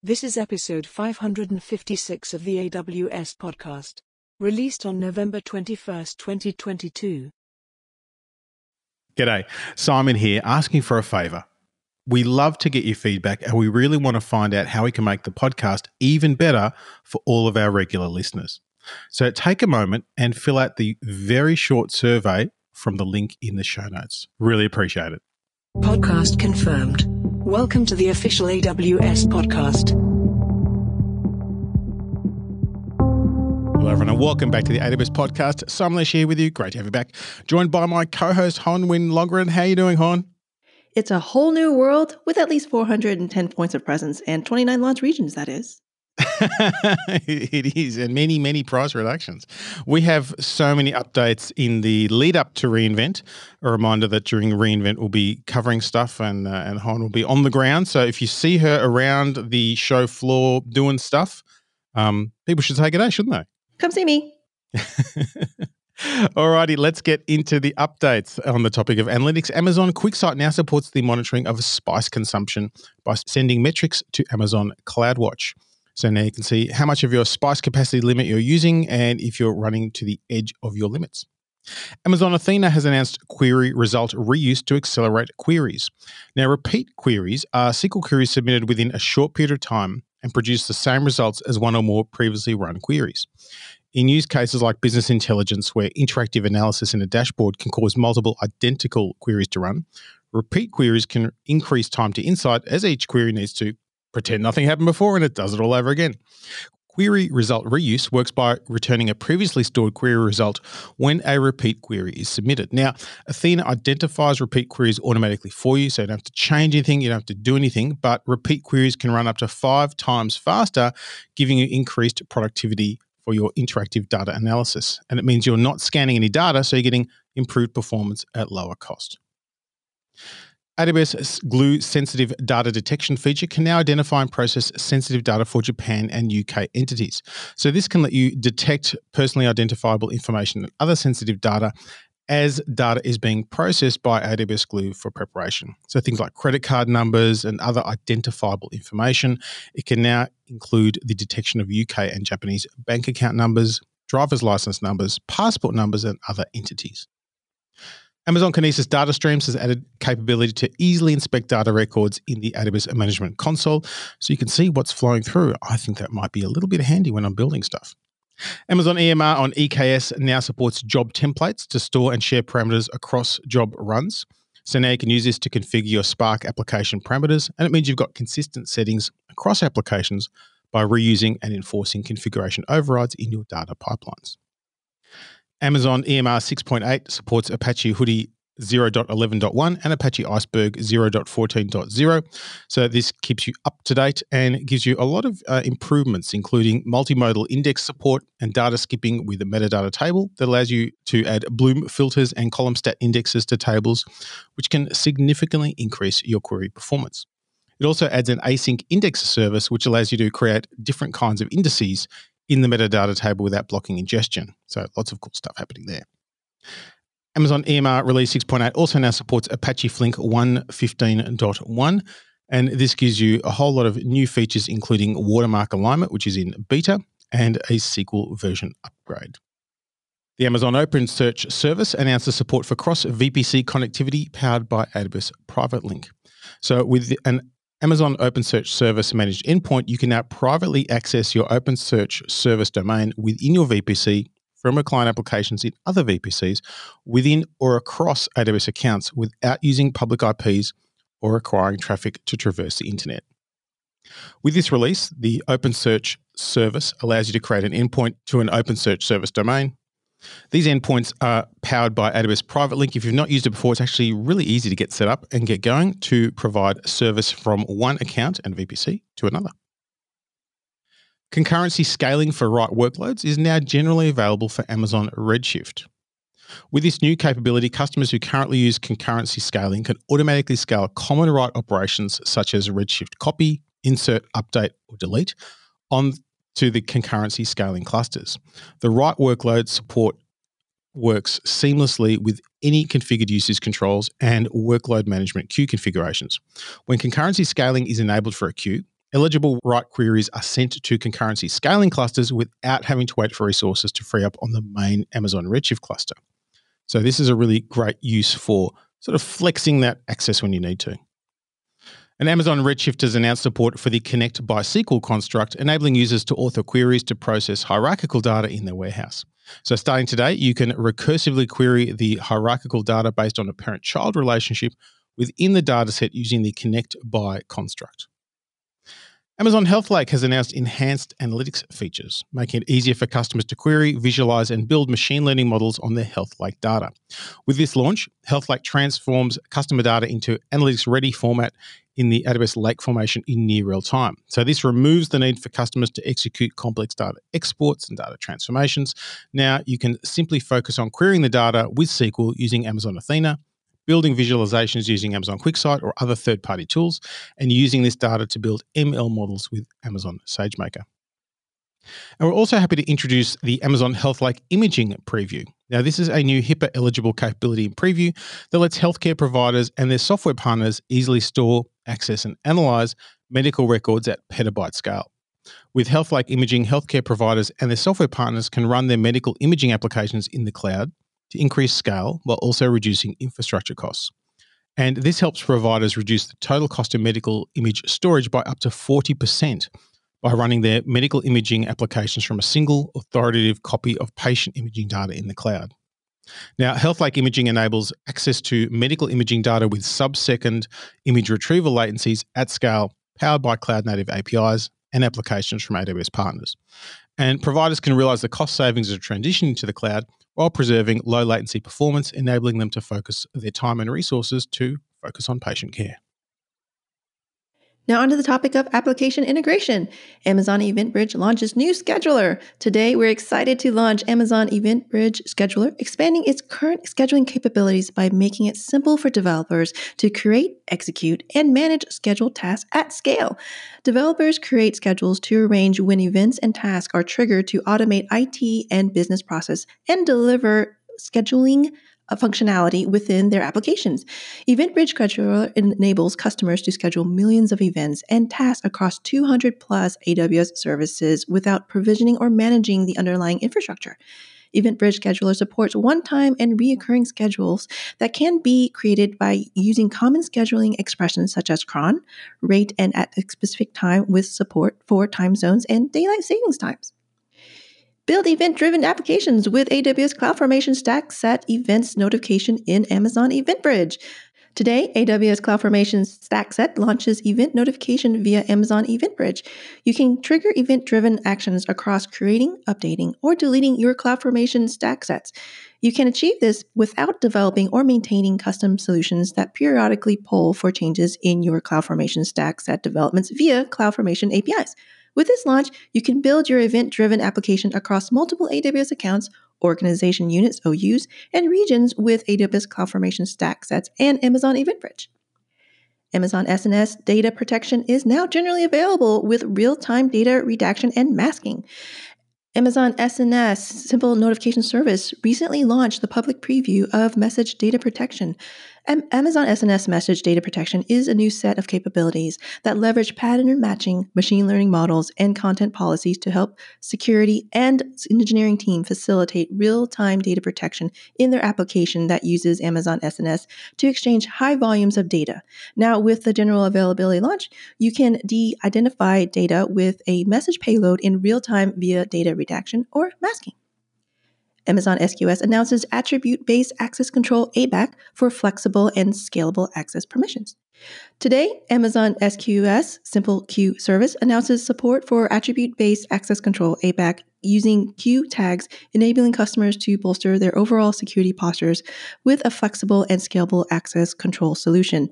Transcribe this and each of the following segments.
This is episode 556 of the AWS podcast, released on November 21st, 2022. G'day, Simon here, asking for a favour. We love to get your feedback and we really want to find out how we can make the podcast even better for all of our regular listeners. So take a moment and fill out the very short survey from the link in the show notes. Really appreciate it. Podcast confirmed. Welcome to the official AWS podcast. Hello, everyone, and welcome back to the AWS podcast. Simon Elisha here with you. Great to have you back. Joined by my co-host Hawn Nguyen-Loughren. How are you doing, Hawn? It's a whole new world with at least 410 points of presence and 29 launch regions, that is. it is, and many, many price reductions. We have so many updates in the lead up to reInvent. A reminder that during reInvent, we'll be covering stuff, and uh, and Hawn will be on the ground. So if you see her around the show floor doing stuff, um, people should take it out, shouldn't they? Come see me. Alrighty, let's get into the updates on the topic of analytics. Amazon QuickSight now supports the monitoring of spice consumption by sending metrics to Amazon CloudWatch. So now you can see how much of your spice capacity limit you're using and if you're running to the edge of your limits. Amazon Athena has announced query result reuse to accelerate queries. Now, repeat queries are SQL queries submitted within a short period of time and produce the same results as one or more previously run queries. In use cases like business intelligence, where interactive analysis in a dashboard can cause multiple identical queries to run, repeat queries can increase time to insight as each query needs to pretend nothing happened before and it does it all over again. Query result reuse works by returning a previously stored query result when a repeat query is submitted. Now, Athena identifies repeat queries automatically for you, so you don't have to change anything, you don't have to do anything, but repeat queries can run up to five times faster, giving you increased productivity for your interactive data analysis. And it means you're not scanning any data, so you're getting improved performance at lower cost. AWS Glue sensitive data detection feature can now identify and process sensitive data for Japan and UK entities. So, this can let you detect personally identifiable information and other sensitive data as data is being processed by AWS Glue for preparation. So, things like credit card numbers and other identifiable information. It can now include the detection of UK and Japanese bank account numbers, driver's license numbers, passport numbers, and other entities. Amazon Kinesis Data Streams has added capability to easily inspect data records in the AWS Management Console so you can see what's flowing through. I think that might be a little bit handy when I'm building stuff. Amazon EMR on EKS now supports job templates to store and share parameters across job runs. So now you can use this to configure your Spark application parameters, and it means you've got consistent settings across applications by reusing and enforcing configuration overrides in your data pipelines. Amazon EMR 6.8 supports Apache Hudi 0.11.1 and Apache Iceberg 0.14.0. So this keeps you up to date and gives you a lot of uh, improvements, including multimodal index support and data skipping with a metadata table that allows you to add Bloom filters and column stat indexes to tables, which can significantly increase your query performance. It also adds an async index service, which allows you to create different kinds of indices in the metadata table without blocking ingestion. So lots of cool stuff happening there. Amazon EMR release 6.8 also now supports Apache Flink 115.1. And this gives you a whole lot of new features, including watermark alignment, which is in beta, and a SQL version upgrade. The Amazon OpenSearch service announces support for cross VPC connectivity powered by AWS Private Link. So, with an Amazon OpenSearch Service Managed Endpoint, you can now privately access your OpenSearch service domain within your VPC from client applications in other VPCs within or across AWS accounts without using public IPs or requiring traffic to traverse the internet. With this release, the OpenSearch service allows you to create an endpoint to an OpenSearch service domain, these endpoints are powered by AWS Private Link. If you've not used it before, it's actually really easy to get set up and get going to provide service from one account and VPC to another. Concurrency scaling for write workloads is now generally available for Amazon Redshift. With this new capability, customers who currently use concurrency scaling can automatically scale common write operations such as Redshift copy, insert, update, or delete on to the concurrency scaling clusters. The write workload support works seamlessly with any configured usage controls and workload management queue configurations. When concurrency scaling is enabled for a queue, eligible write queries are sent to concurrency scaling clusters without having to wait for resources to free up on the main Amazon Redshift cluster. So, this is a really great use for sort of flexing that access when you need to. And Amazon Redshift has announced support for the Connect by SQL construct, enabling users to author queries to process hierarchical data in their warehouse. So, starting today, you can recursively query the hierarchical data based on a parent child relationship within the dataset using the Connect by construct. Amazon HealthLake has announced enhanced analytics features, making it easier for customers to query, visualize, and build machine learning models on their HealthLake data. With this launch, HealthLake transforms customer data into analytics ready format in the AWS Lake formation in near real time. So, this removes the need for customers to execute complex data exports and data transformations. Now, you can simply focus on querying the data with SQL using Amazon Athena building visualizations using Amazon QuickSight or other third party tools, and using this data to build ML models with Amazon SageMaker. And we're also happy to introduce the Amazon HealthLake Imaging Preview. Now, this is a new HIPAA eligible capability in preview that lets healthcare providers and their software partners easily store, access, and analyze medical records at petabyte scale. With HealthLake Imaging, healthcare providers and their software partners can run their medical imaging applications in the cloud to increase scale while also reducing infrastructure costs. And this helps providers reduce the total cost of medical image storage by up to 40% by running their medical imaging applications from a single authoritative copy of patient imaging data in the cloud. Now, HealthLake Imaging enables access to medical imaging data with sub second image retrieval latencies at scale, powered by cloud native APIs and applications from AWS partners. And providers can realize the cost savings of transitioning to the cloud while preserving low latency performance, enabling them to focus their time and resources to focus on patient care. Now, onto the topic of application integration. Amazon EventBridge launches new scheduler. Today, we're excited to launch Amazon EventBridge Scheduler, expanding its current scheduling capabilities by making it simple for developers to create, execute, and manage scheduled tasks at scale. Developers create schedules to arrange when events and tasks are triggered to automate IT and business process and deliver scheduling functionality within their applications. EventBridge Scheduler enables customers to schedule millions of events and tasks across 200 plus AWS services without provisioning or managing the underlying infrastructure. EventBridge Scheduler supports one time and reoccurring schedules that can be created by using common scheduling expressions such as cron, rate, and at a specific time with support for time zones and daylight savings times. Build event driven applications with AWS CloudFormation Stack Set Events Notification in Amazon EventBridge. Today, AWS CloudFormation StackSet launches event notification via Amazon EventBridge. You can trigger event driven actions across creating, updating, or deleting your CloudFormation stack sets. You can achieve this without developing or maintaining custom solutions that periodically poll for changes in your CloudFormation stack set developments via CloudFormation APIs. With this launch, you can build your event driven application across multiple AWS accounts, organization units, OUs, and regions with AWS CloudFormation stack sets and Amazon EventBridge. Amazon SNS data protection is now generally available with real time data redaction and masking. Amazon SNS Simple Notification Service recently launched the public preview of message data protection. Amazon SNS Message Data Protection is a new set of capabilities that leverage pattern matching, machine learning models, and content policies to help security and engineering team facilitate real-time data protection in their application that uses Amazon SNS to exchange high volumes of data. Now, with the general availability launch, you can de-identify data with a message payload in real time via data redaction or masking. Amazon SQS announces attribute based access control ABAC for flexible and scalable access permissions. Today, Amazon SQS Simple Queue Service announces support for attribute based access control ABAC using queue tags, enabling customers to bolster their overall security postures with a flexible and scalable access control solution.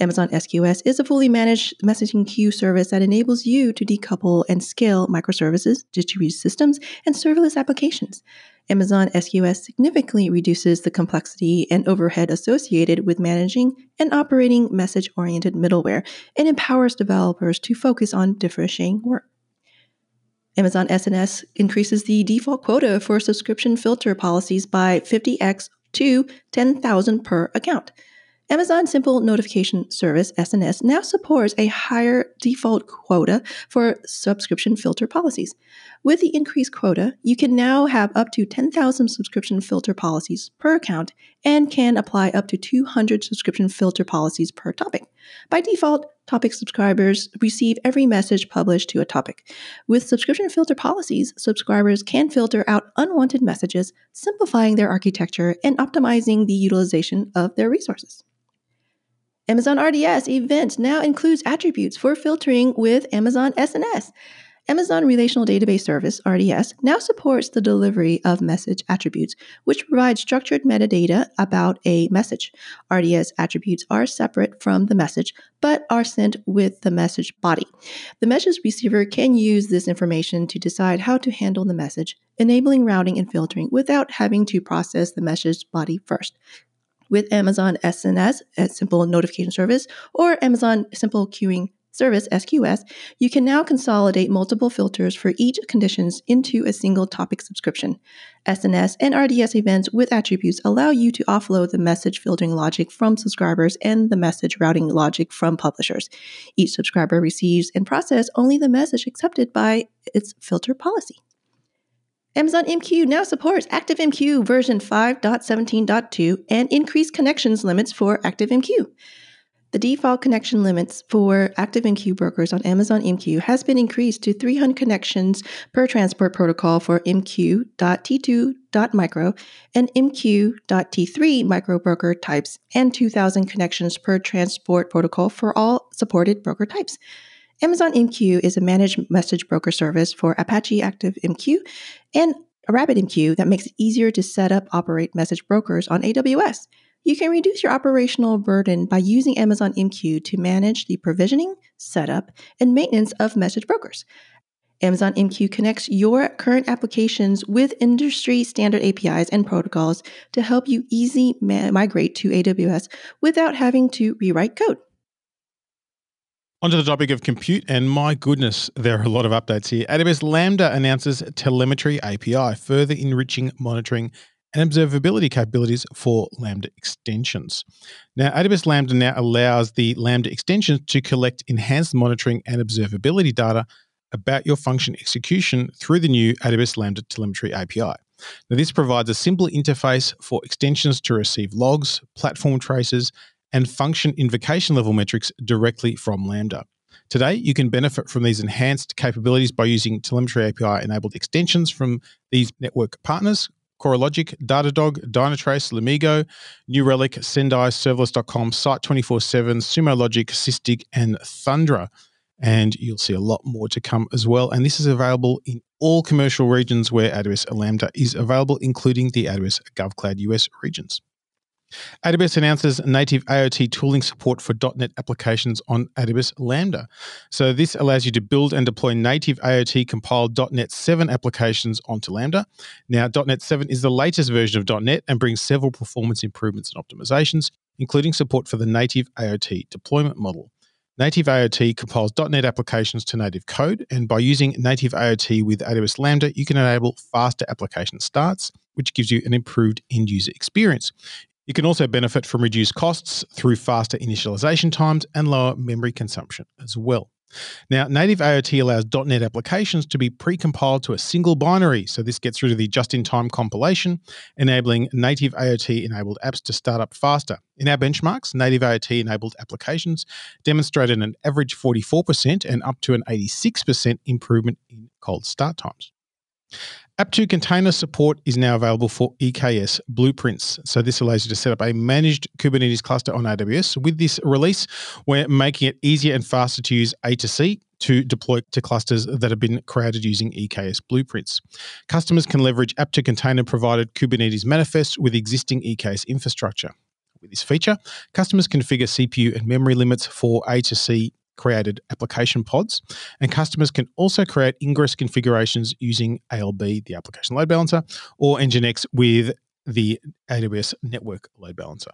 Amazon SQS is a fully managed messaging queue service that enables you to decouple and scale microservices, distributed systems, and serverless applications. Amazon SQS significantly reduces the complexity and overhead associated with managing and operating message oriented middleware and empowers developers to focus on differentiating work. Amazon SNS increases the default quota for subscription filter policies by 50x to 10,000 per account. Amazon Simple Notification Service, SNS, now supports a higher default quota for subscription filter policies. With the increased quota, you can now have up to 10,000 subscription filter policies per account and can apply up to 200 subscription filter policies per topic. By default, topic subscribers receive every message published to a topic. With subscription filter policies, subscribers can filter out unwanted messages, simplifying their architecture and optimizing the utilization of their resources. Amazon RDS event now includes attributes for filtering with Amazon SNS. Amazon Relational Database Service, RDS, now supports the delivery of message attributes, which provide structured metadata about a message. RDS attributes are separate from the message, but are sent with the message body. The message receiver can use this information to decide how to handle the message, enabling routing and filtering without having to process the message body first with Amazon SNS, a simple notification service, or Amazon Simple Queuing Service, SQS, you can now consolidate multiple filters for each conditions into a single topic subscription. SNS and RDS events with attributes allow you to offload the message filtering logic from subscribers and the message routing logic from publishers. Each subscriber receives and processes only the message accepted by its filter policy. Amazon MQ now supports ActiveMQ version 5.17.2 and increased connections limits for ActiveMQ. The default connection limits for ActiveMQ brokers on Amazon MQ has been increased to 300 connections per transport protocol for MQ.T2.micro and MQ.T3 micro broker types and 2,000 connections per transport protocol for all supported broker types. Amazon MQ is a managed message broker service for Apache Active MQ and RabbitMQ that makes it easier to set up, operate message brokers on AWS. You can reduce your operational burden by using Amazon MQ to manage the provisioning, setup, and maintenance of message brokers. Amazon MQ connects your current applications with industry standard APIs and protocols to help you easily ma- migrate to AWS without having to rewrite code. Onto the topic of compute, and my goodness, there are a lot of updates here. AWS Lambda announces telemetry API, further enriching monitoring and observability capabilities for Lambda extensions. Now, AWS Lambda now allows the Lambda extensions to collect enhanced monitoring and observability data about your function execution through the new AWS Lambda Telemetry API. Now, this provides a simple interface for extensions to receive logs, platform traces, and function invocation level metrics directly from Lambda. Today, you can benefit from these enhanced capabilities by using telemetry API enabled extensions from these network partners Coralogix, Datadog, Dynatrace, Lumigo, New Relic, Sedai, Serverless.com, Site247, Sumo Logic, Sysdig, and Thundra. And you'll see a lot more to come as well. And this is available in all commercial regions where AWS Lambda is available, including the AWS GovCloud US regions. AWS announces native AOT tooling support for .NET applications on AWS Lambda. So this allows you to build and deploy native AOT compiled .NET 7 applications onto Lambda. Now, .NET 7 is the latest version of .NET and brings several performance improvements and optimizations, including support for the native AOT deployment model. Native AOT compiles .NET applications to native code, and by using native AOT with AWS Lambda, you can enable faster application starts, which gives you an improved end user experience. You can also benefit from reduced costs through faster initialization times and lower memory consumption as well. Now, native AOT allows .NET applications to be pre-compiled to a single binary, so this gets rid of the just-in-time compilation, enabling native AOT-enabled apps to start up faster. In our benchmarks, native AOT-enabled applications demonstrated an average 44% and up to an 86% improvement in cold start times. App2 container support is now available for EKS blueprints. So, this allows you to set up a managed Kubernetes cluster on AWS. With this release, we're making it easier and faster to use A to C to deploy to clusters that have been created using EKS blueprints. Customers can leverage App2 container provided Kubernetes manifests with existing EKS infrastructure. With this feature, customers configure CPU and memory limits for A to C created application pods. And customers can also create ingress configurations using ALB, the application load balancer, or Nginx with the AWS network load balancer.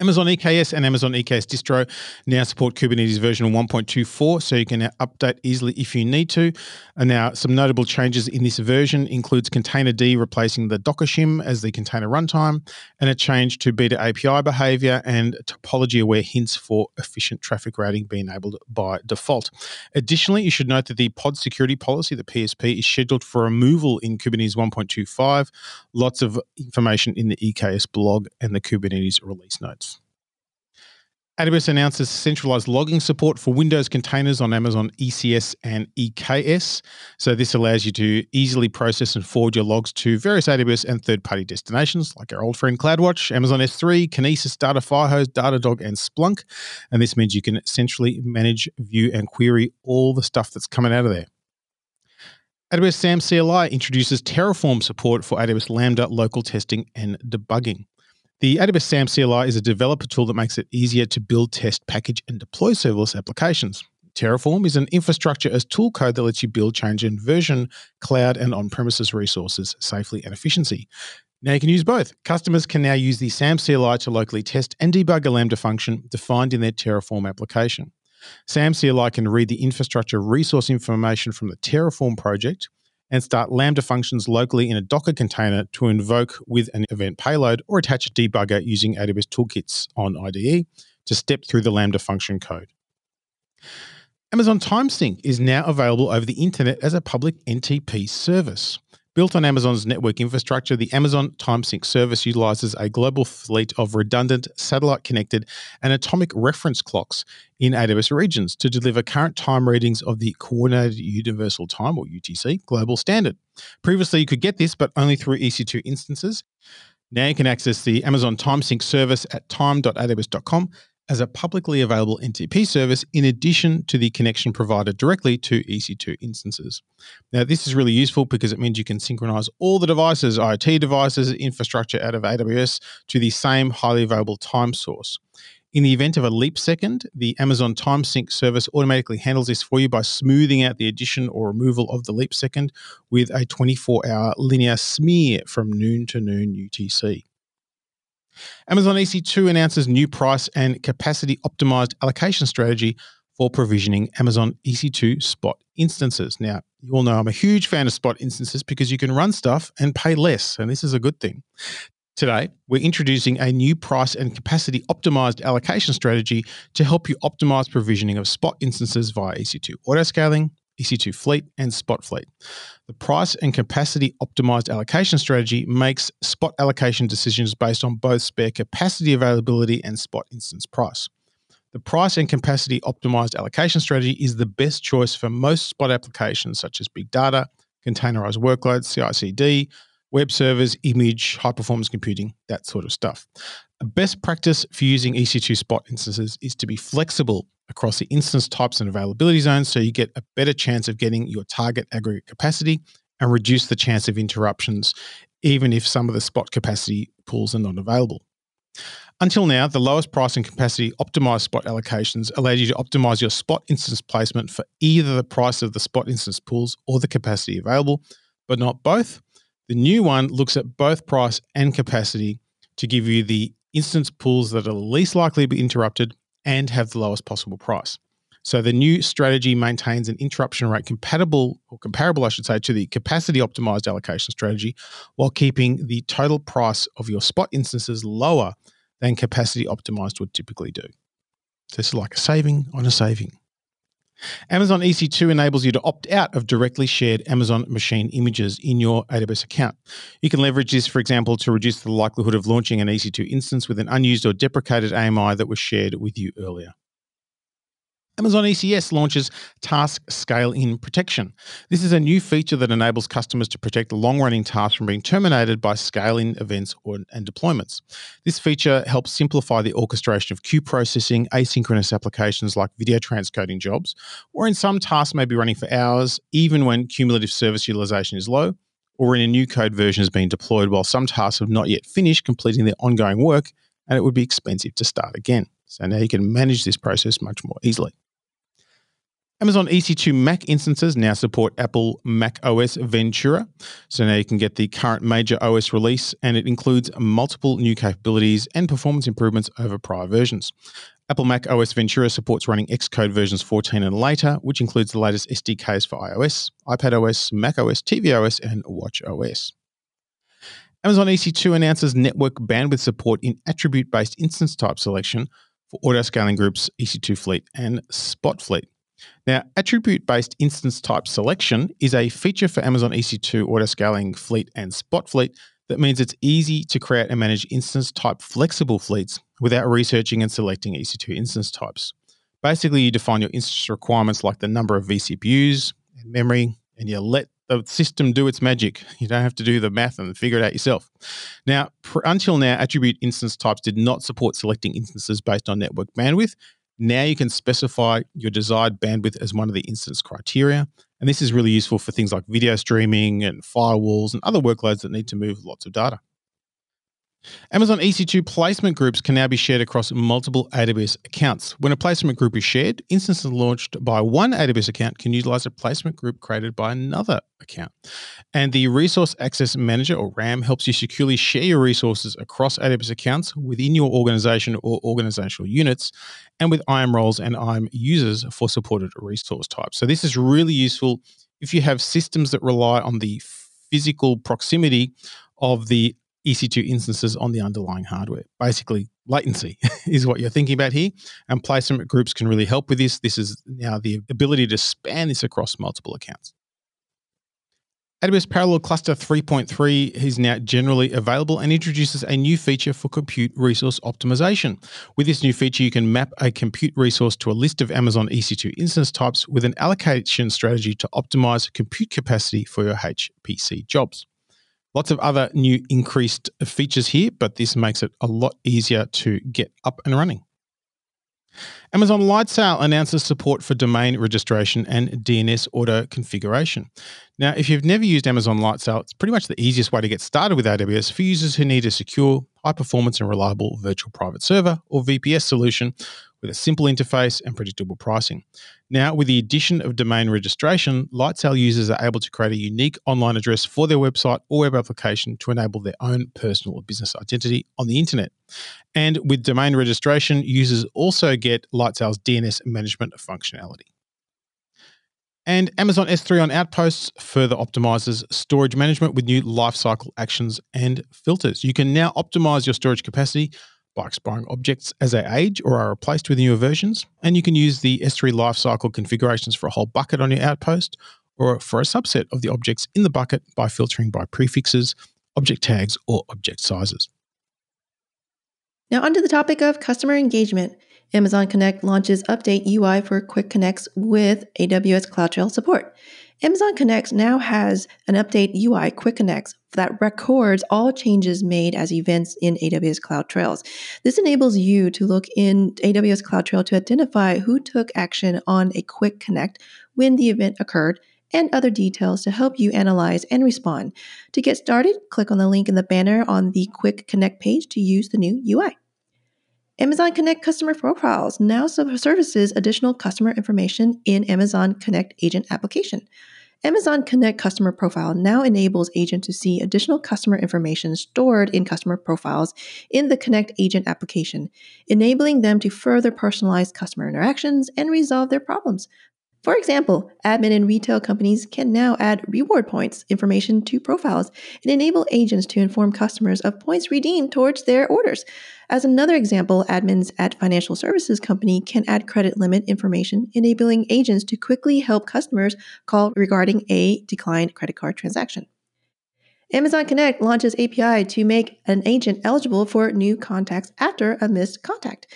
Amazon EKS and Amazon EKS Distro now support Kubernetes version 1.24, so you can update easily if you need to. And now, some notable changes in this version includes Containerd replacing the Docker shim as the container runtime, and a change to beta API behavior and topology-aware hints for efficient traffic routing being enabled by default. Additionally, you should note that the pod security policy, the PSP, is scheduled for removal in Kubernetes 1.25. Lots of information in the EKS blog and the Kubernetes release notes. AWS announces centralized logging support for Windows containers on Amazon ECS and EKS. So, this allows you to easily process and forward your logs to various AWS and third party destinations like our old friend CloudWatch, Amazon S3, Kinesis, Data Firehose, Datadog, and Splunk. And this means you can centrally manage, view, and query all the stuff that's coming out of there. AWS SAM CLI introduces Terraform support for AWS Lambda local testing and debugging. The AWS SAM CLI is a developer tool that makes it easier to build, test, package, and deploy serverless applications. Terraform is an infrastructure as tool code that lets you build, change, and version cloud and on premises resources safely and efficiency. Now you can use both. Customers can now use the SAM CLI to locally test and debug a Lambda function defined in their Terraform application. SAM CLI can read the infrastructure resource information from the Terraform project and start Lambda functions locally in a Docker container to invoke with an event payload or attach a debugger using AWS toolkits on IDE to step through the Lambda function code. Amazon TimeSync is now available over the internet as a public NTP service. Built on Amazon's network infrastructure, the Amazon TimeSync service utilizes a global fleet of redundant, satellite connected, and atomic reference clocks in AWS regions to deliver current time readings of the Coordinated Universal Time, or UTC, global standard. Previously, you could get this, but only through EC2 instances. Now you can access the Amazon TimeSync service at time.aws.com as a publicly available NTP service in addition to the connection provided directly to EC2 instances. Now, this is really useful because it means you can synchronize all the devices, IoT devices, infrastructure out of AWS to the same highly available time source. In the event of a leap second, the Amazon Time Sync service automatically handles this for you by smoothing out the addition or removal of the leap second with a 24 hour linear smear from noon to noon UTC. Amazon EC2 announces new price and capacity optimized allocation strategy for provisioning Amazon EC2 spot instances. Now, you all know I'm a huge fan of spot instances because you can run stuff and pay less, and this is a good thing. Today, we're introducing a new price and capacity optimized allocation strategy to help you optimize provisioning of spot instances via EC2 autoscaling, EC2 Fleet, and Spot Fleet. The price and capacity optimized allocation strategy makes spot allocation decisions based on both spare capacity availability and spot instance price. The price and capacity optimized allocation strategy is the best choice for most spot applications such as big data, containerized workloads, CI CD, web servers, image, high performance computing, that sort of stuff. A best practice for using EC2 spot instances is to be flexible across the instance types and availability zones so you get a better chance of getting your target aggregate capacity and reduce the chance of interruptions, even if some of the spot capacity pools are not available. Until now, the lowest price and capacity optimized spot allocations allowed you to optimize your spot instance placement for either the price of the spot instance pools or the capacity available, but not both. The new one looks at both price and capacity to give you the instance pools that are least likely to be interrupted and have the lowest possible price. So the new strategy maintains an interruption rate compatible or comparable, I should say, to the capacity optimized allocation strategy while keeping the total price of your spot instances lower than capacity optimized would typically do. So this is like a saving on a saving. Amazon EC2 enables you to opt out of directly shared Amazon machine images in your AWS account. You can leverage this, for example, to reduce the likelihood of launching an EC2 instance with an unused or deprecated AMI that was shared with you earlier. Amazon ECS launches Task Scale In Protection. This is a new feature that enables customers to protect long running tasks from being terminated by scaling events or, and deployments. This feature helps simplify the orchestration of queue processing, asynchronous applications like video transcoding jobs, or in some tasks may be running for hours, even when cumulative service utilization is low, or in a new code version has been deployed while some tasks have not yet finished completing their ongoing work and it would be expensive to start again. So now you can manage this process much more easily. Amazon EC2 Mac instances now support Apple Mac OS Ventura. So now you can get the current major OS release, and it includes multiple new capabilities and performance improvements over prior versions. Apple Mac OS Ventura supports running Xcode versions 14 and later, which includes the latest SDKs for iOS, iPadOS, macOS, tvOS, and watchOS. Amazon EC2 announces network bandwidth support in attribute based instance type selection for auto scaling groups EC2 Fleet and Spot Fleet. Now, attribute based instance type selection is a feature for Amazon EC2 autoscaling fleet and spot fleet that means it's easy to create and manage instance type flexible fleets without researching and selecting EC2 instance types. Basically, you define your instance requirements like the number of vCPUs and memory, and you let the system do its magic. You don't have to do the math and figure it out yourself. Now, pr- until now, attribute instance types did not support selecting instances based on network bandwidth, now you can specify your desired bandwidth as one of the instance criteria. And this is really useful for things like video streaming and firewalls and other workloads that need to move lots of data. Amazon EC2 placement groups can now be shared across multiple AWS accounts. When a placement group is shared, instances launched by one AWS account can utilize a placement group created by another account. And the Resource Access Manager, or RAM, helps you securely share your resources across AWS accounts within your organization or organizational units, and with IAM roles and IAM users for supported resource types. So, this is really useful if you have systems that rely on the physical proximity of the EC2 instances on the underlying hardware. Basically, latency is what you're thinking about here. And placement groups can really help with this. This is now the ability to span this across multiple accounts. AWS Parallel Cluster 3.3 is now generally available and introduces a new feature for compute resource optimization. With this new feature, you can map a compute resource to a list of Amazon EC2 instance types with an allocation strategy to optimize compute capacity for your HPC jobs. Lots of other new increased features here, but this makes it a lot easier to get up and running. Amazon Lightsail announces support for domain registration and DNS auto configuration. Now, if you've never used Amazon Lightsail, it's pretty much the easiest way to get started with AWS for users who need a secure, high performance, and reliable virtual private server or VPS solution with a simple interface and predictable pricing. Now, with the addition of domain registration, Lightsail users are able to create a unique online address for their website or web application to enable their own personal or business identity on the internet. And with domain registration, users also get Lightsail's DNS management functionality. And Amazon S3 on Outposts further optimizes storage management with new lifecycle actions and filters. You can now optimize your storage capacity by expiring objects as they age or are replaced with newer versions. And you can use the S3 lifecycle configurations for a whole bucket on your outpost or for a subset of the objects in the bucket by filtering by prefixes, object tags, or object sizes. Now, onto the topic of customer engagement. Amazon Connect launches Update UI for Quick Connects with AWS CloudTrail support. Amazon Connect now has an Update UI Quick Connects that records all changes made as events in AWS CloudTrails. This enables you to look in AWS CloudTrail to identify who took action on a quick connect when the event occurred and other details to help you analyze and respond. To get started, click on the link in the banner on the Quick Connect page to use the new UI. Amazon Connect Customer Profiles now services additional customer information in Amazon Connect Agent application. Amazon Connect Customer Profile now enables agents to see additional customer information stored in customer profiles in the Connect Agent application, enabling them to further personalize customer interactions and resolve their problems. For example, admin and retail companies can now add reward points information to profiles and enable agents to inform customers of points redeemed towards their orders. As another example, admins at financial services company can add credit limit information, enabling agents to quickly help customers call regarding a declined credit card transaction. Amazon Connect launches API to make an agent eligible for new contacts after a missed contact.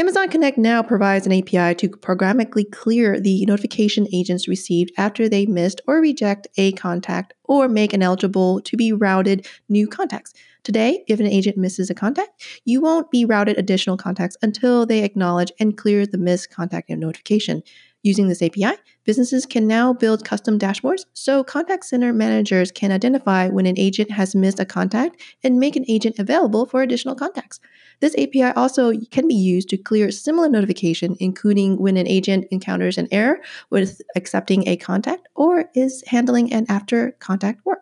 Amazon Connect now provides an API to programmatically clear the notification agents received after they missed or reject a contact or make ineligible to be routed new contacts. Today, if an agent misses a contact, you won't be routed additional contacts until they acknowledge and clear the missed contact notification. Using this API, businesses can now build custom dashboards so contact center managers can identify when an agent has missed a contact and make an agent available for additional contacts. This API also can be used to clear similar notification, including when an agent encounters an error with accepting a contact or is handling an after contact work.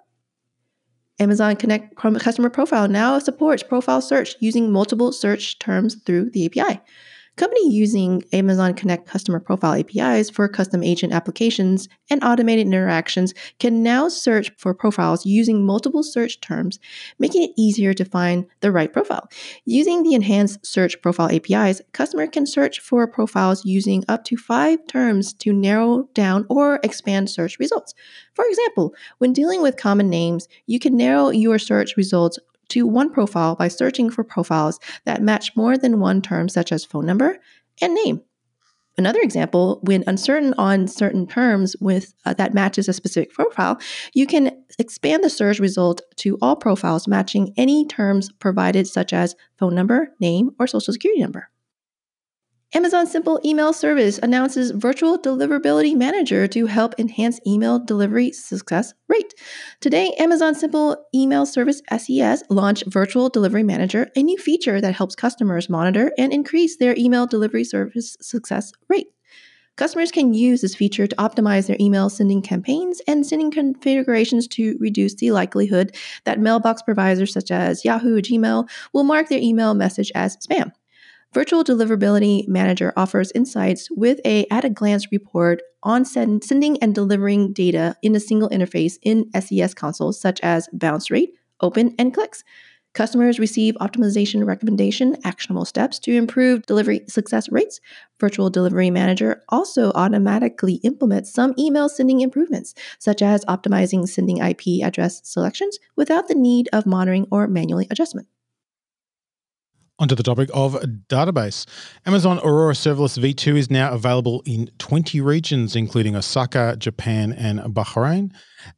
Amazon Connect Customer Profile now supports profile search using multiple search terms through the API. Company using Amazon Connect customer profile APIs for custom agent applications and automated interactions can now search for profiles using multiple search terms, making it easier to find the right profile. Using the enhanced search profile APIs, customer can search for profiles using up to five terms to narrow down or expand search results. For example, when dealing with common names, you can narrow your search results to one profile by searching for profiles that match more than one term, such as phone number and name. Another example, when uncertain on certain terms with uh, that matches a specific profile, you can expand the search result to all profiles matching any terms provided, such as phone number, name, or social security number. Amazon Simple Email Service announces Virtual Deliverability Manager to help enhance email delivery success rate. Today, Amazon Simple Email Service SES launched Virtual Delivery Manager, a new feature that helps customers monitor and increase their email delivery service success rate. Customers can use this feature to optimize their email sending campaigns and sending configurations to reduce the likelihood that mailbox providers such as Yahoo or Gmail will mark their email message as spam. Virtual Deliverability Manager offers insights with a at-a-glance report on send, sending and delivering data in a single interface in SES consoles such as bounce rate, open, and clicks. Customers receive optimization recommendation, actionable steps to improve delivery success rates. Virtual Delivery Manager also automatically implements some email sending improvements, such as optimizing sending IP address selections without the need of monitoring or manually adjustment. Onto the topic of database. Amazon Aurora Serverless V2 is now available in 20 regions, including Osaka, Japan, and Bahrain.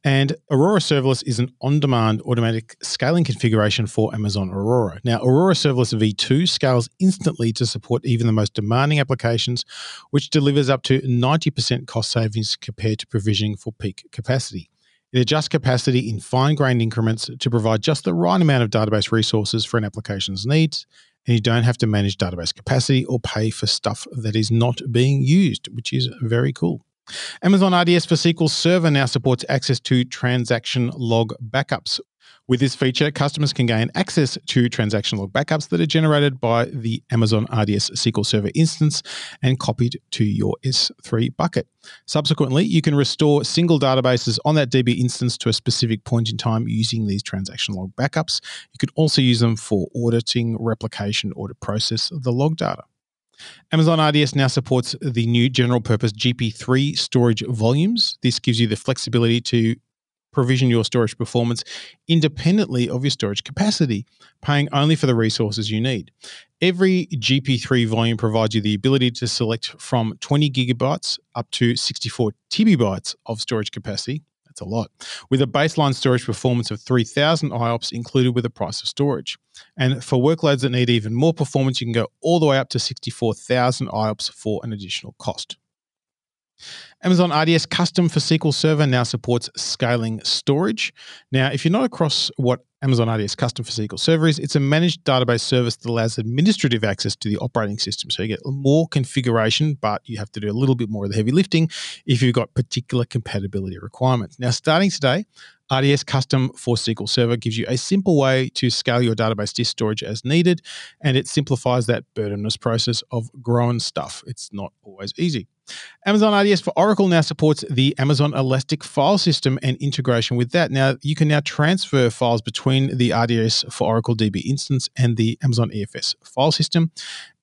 And Aurora Serverless is an on demand automatic scaling configuration for Amazon Aurora. Now, Aurora Serverless V2 scales instantly to support even the most demanding applications, which delivers up to 90% cost savings compared to provisioning for peak capacity. It adjusts capacity in fine grained increments to provide just the right amount of database resources for an application's needs and you don't have to manage database capacity or pay for stuff that is not being used, which is very cool. Amazon RDS for SQL Server now supports access to transaction log backups, with this feature, customers can gain access to transaction log backups that are generated by the Amazon RDS SQL Server instance and copied to your S3 bucket. Subsequently, you can restore single databases on that DB instance to a specific point in time using these transaction log backups. You can also use them for auditing, replication, or to process the log data. Amazon RDS now supports the new general purpose GP3 storage volumes. This gives you the flexibility to provision your storage performance independently of your storage capacity, paying only for the resources you need. Every GP3 volume provides you the ability to select from 20 gigabytes up to 64 TB of storage capacity. That's a lot. With a baseline storage performance of 3000 IOPS included with the price of storage. And for workloads that need even more performance, you can go all the way up to 64,000 IOPS for an additional cost. Amazon RDS Custom for SQL Server now supports scaling storage. Now, if you're not across what Amazon RDS Custom for SQL Server is, it's a managed database service that allows administrative access to the operating system. So you get more configuration, but you have to do a little bit more of the heavy lifting if you've got particular compatibility requirements. Now, starting today, RDS Custom for SQL Server gives you a simple way to scale your database disk storage as needed, and it simplifies that burdenous process of growing stuff. It's not always easy. Amazon RDS for Oracle now supports the Amazon Elastic file system and integration with that. Now, you can now transfer files between the RDS for Oracle DB instance and the Amazon EFS file system.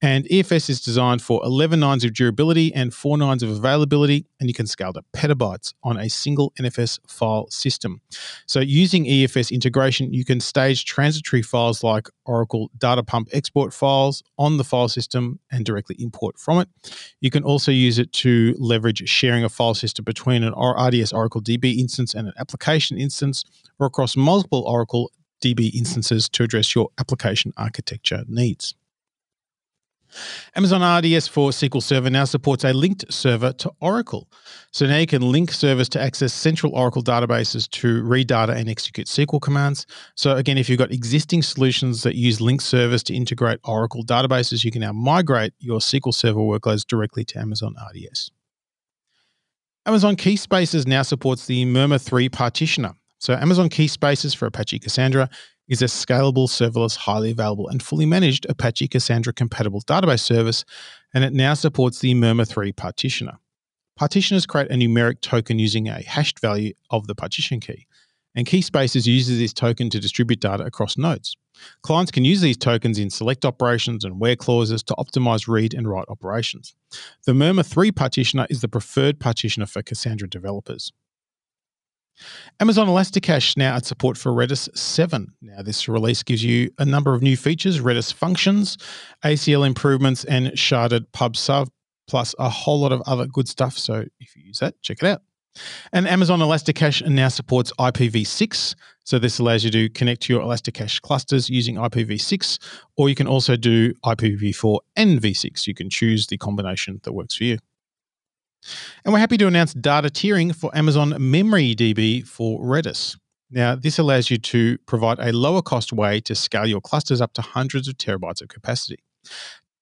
And EFS is designed for 11 nines of durability and 4 nines of availability, and you can scale to petabytes on a single NFS file system. So, using EFS integration, you can stage transitory files like Oracle Data Pump export files on the file system and directly import from it. You can also use it to leverage sharing a file system between an RDS Oracle DB instance and an application instance, or across multiple Oracle DB instances to address your application architecture needs. Amazon RDS for SQL Server now supports a linked server to Oracle. So now you can link servers to access central Oracle databases to read data and execute SQL commands. So again, if you've got existing solutions that use linked servers to integrate Oracle databases, you can now migrate your SQL Server workloads directly to Amazon RDS. Amazon Keyspaces now supports the Murmur 3 partitioner. So Amazon Keyspaces for Apache Cassandra is a scalable, serverless, highly available, and fully managed Apache Cassandra compatible database service, and it now supports the Murmur 3 partitioner. Partitioners create a numeric token using a hashed value of the partition key, and Keyspaces uses this token to distribute data across nodes. Clients can use these tokens in select operations and where clauses to optimize read and write operations. The Murmur 3 partitioner is the preferred partitioner for Cassandra developers. Amazon Elasticache now adds support for Redis 7. Now, this release gives you a number of new features Redis functions, ACL improvements, and sharded pub sub, plus a whole lot of other good stuff. So, if you use that, check it out. And Amazon Elasticache now supports IPv6. So, this allows you to connect to your Elasticache clusters using IPv6, or you can also do IPv4 and v6. You can choose the combination that works for you. And we're happy to announce data tiering for Amazon MemoryDB for Redis. Now, this allows you to provide a lower cost way to scale your clusters up to hundreds of terabytes of capacity.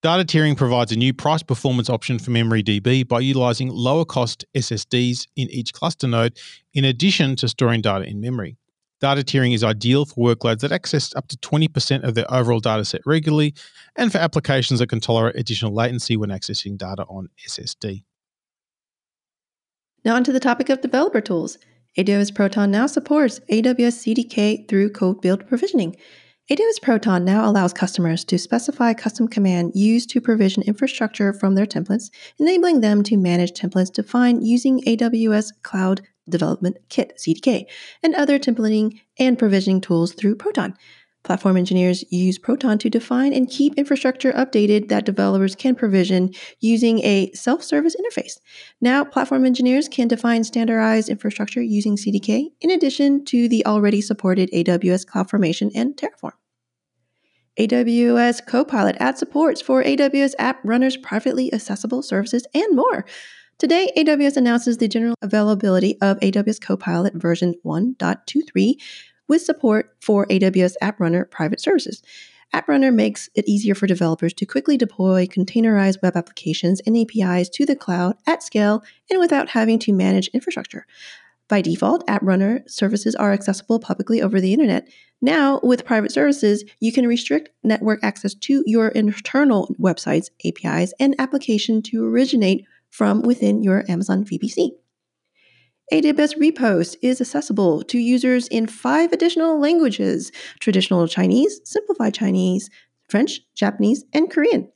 Data tiering provides a new price performance option for MemoryDB by utilizing lower cost SSDs in each cluster node, in addition to storing data in memory. Data tiering is ideal for workloads that access up to 20% of their overall data set regularly and for applications that can tolerate additional latency when accessing data on SSD. Now, onto the topic of developer tools. AWS Proton now supports AWS CDK through code build provisioning. AWS Proton now allows customers to specify custom command used to provision infrastructure from their templates, enabling them to manage templates defined using AWS Cloud Development Kit CDK and other templating and provisioning tools through Proton. Platform engineers use Proton to define and keep infrastructure updated that developers can provision using a self service interface. Now, platform engineers can define standardized infrastructure using CDK in addition to the already supported AWS CloudFormation and Terraform. AWS Copilot adds supports for AWS App Runner's privately accessible services and more. Today, AWS announces the general availability of AWS Copilot version 1.23 with support for AWS App Runner private services. App Runner makes it easier for developers to quickly deploy containerized web applications and APIs to the cloud at scale and without having to manage infrastructure. By default, App Runner services are accessible publicly over the internet. Now, with private services, you can restrict network access to your internal websites, APIs, and application to originate from within your Amazon VPC. AWS Repost is accessible to users in five additional languages traditional Chinese, simplified Chinese, French, Japanese, and Korean.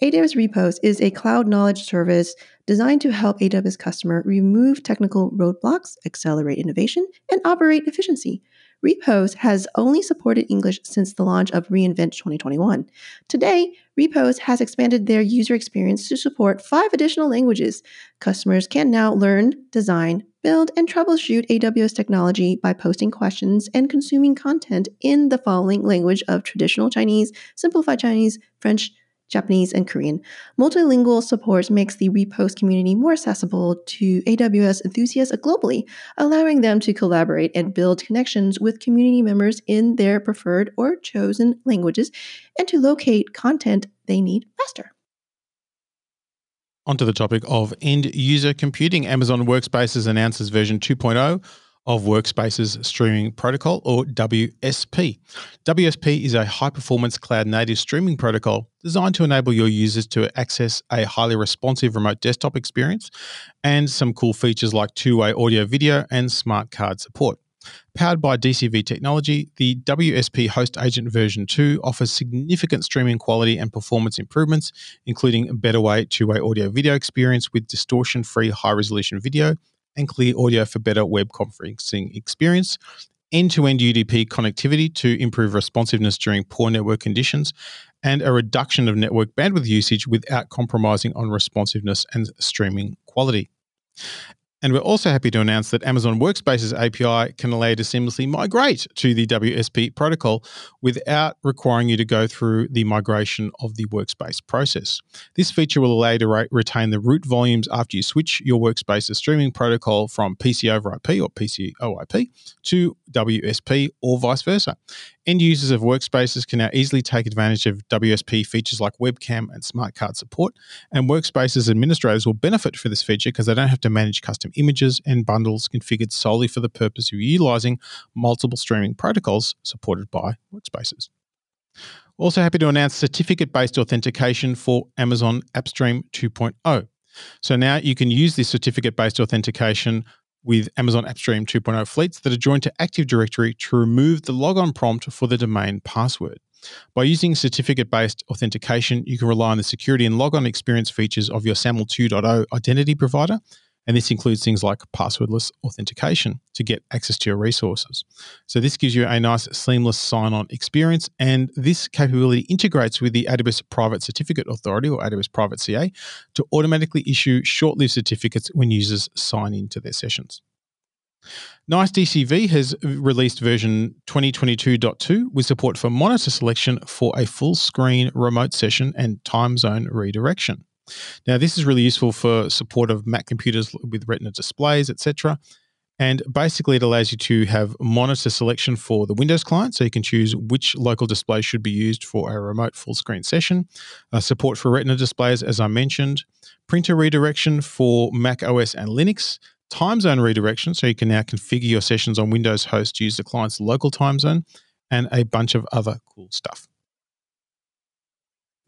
AWS Repost is a cloud knowledge service designed to help AWS customer remove technical roadblocks, accelerate innovation, and operate efficiency. Repost has only supported English since the launch of reInvent 2021. Today, Repost has expanded their user experience to support five additional languages. Customers can now learn, design, build, and troubleshoot AWS technology by posting questions and consuming content in the following language of traditional Chinese, simplified Chinese, French, Japanese, and Korean. Multilingual support makes the repost community more accessible to AWS enthusiasts globally, allowing them to collaborate and build connections with community members in their preferred or chosen languages and to locate content they need faster. Onto the topic of end user computing. Amazon Workspaces announces version 2.0 of Workspaces Streaming Protocol, or WSP. WSP is a high performance cloud native streaming protocol designed to enable your users to access a highly responsive remote desktop experience and some cool features like two way audio video and smart card support. Powered by DCV technology, the WSP Host Agent version 2 offers significant streaming quality and performance improvements, including a better way two way audio video experience with distortion free high resolution video and clear audio for better web conferencing experience, end to end UDP connectivity to improve responsiveness during poor network conditions, and a reduction of network bandwidth usage without compromising on responsiveness and streaming quality. And we're also happy to announce that Amazon Workspaces API can allow you to seamlessly migrate to the WSP protocol without requiring you to go through the migration of the workspace process. This feature will allow you to re- retain the root volumes after you switch your Workspaces streaming protocol from PC over IP or PC OIP to WSP or vice versa. End users of Workspaces can now easily take advantage of WSP features like webcam and smart card support, and Workspaces administrators will benefit from this feature because they don't have to manage custom images and bundles configured solely for the purpose of utilizing multiple streaming protocols supported by Workspaces. Also happy to announce certificate-based authentication for Amazon AppStream 2.0. So now you can use this certificate-based authentication with Amazon AppStream 2.0 fleets that are joined to Active Directory to remove the logon prompt for the domain password. By using certificate based authentication, you can rely on the security and logon experience features of your SAML 2.0 identity provider. And this includes things like passwordless authentication to get access to your resources. So, this gives you a nice seamless sign on experience. And this capability integrates with the AWS Private Certificate Authority or AWS Private CA to automatically issue short lived certificates when users sign into their sessions. NICE DCV has released version 2022.2 with support for monitor selection for a full screen remote session and time zone redirection. Now, this is really useful for support of Mac computers with Retina displays, etc. And basically, it allows you to have monitor selection for the Windows client, so you can choose which local display should be used for a remote full screen session. Uh, support for Retina displays, as I mentioned. Printer redirection for Mac OS and Linux time zone redirection, so you can now configure your sessions on Windows host to use the client's local time zone, and a bunch of other cool stuff.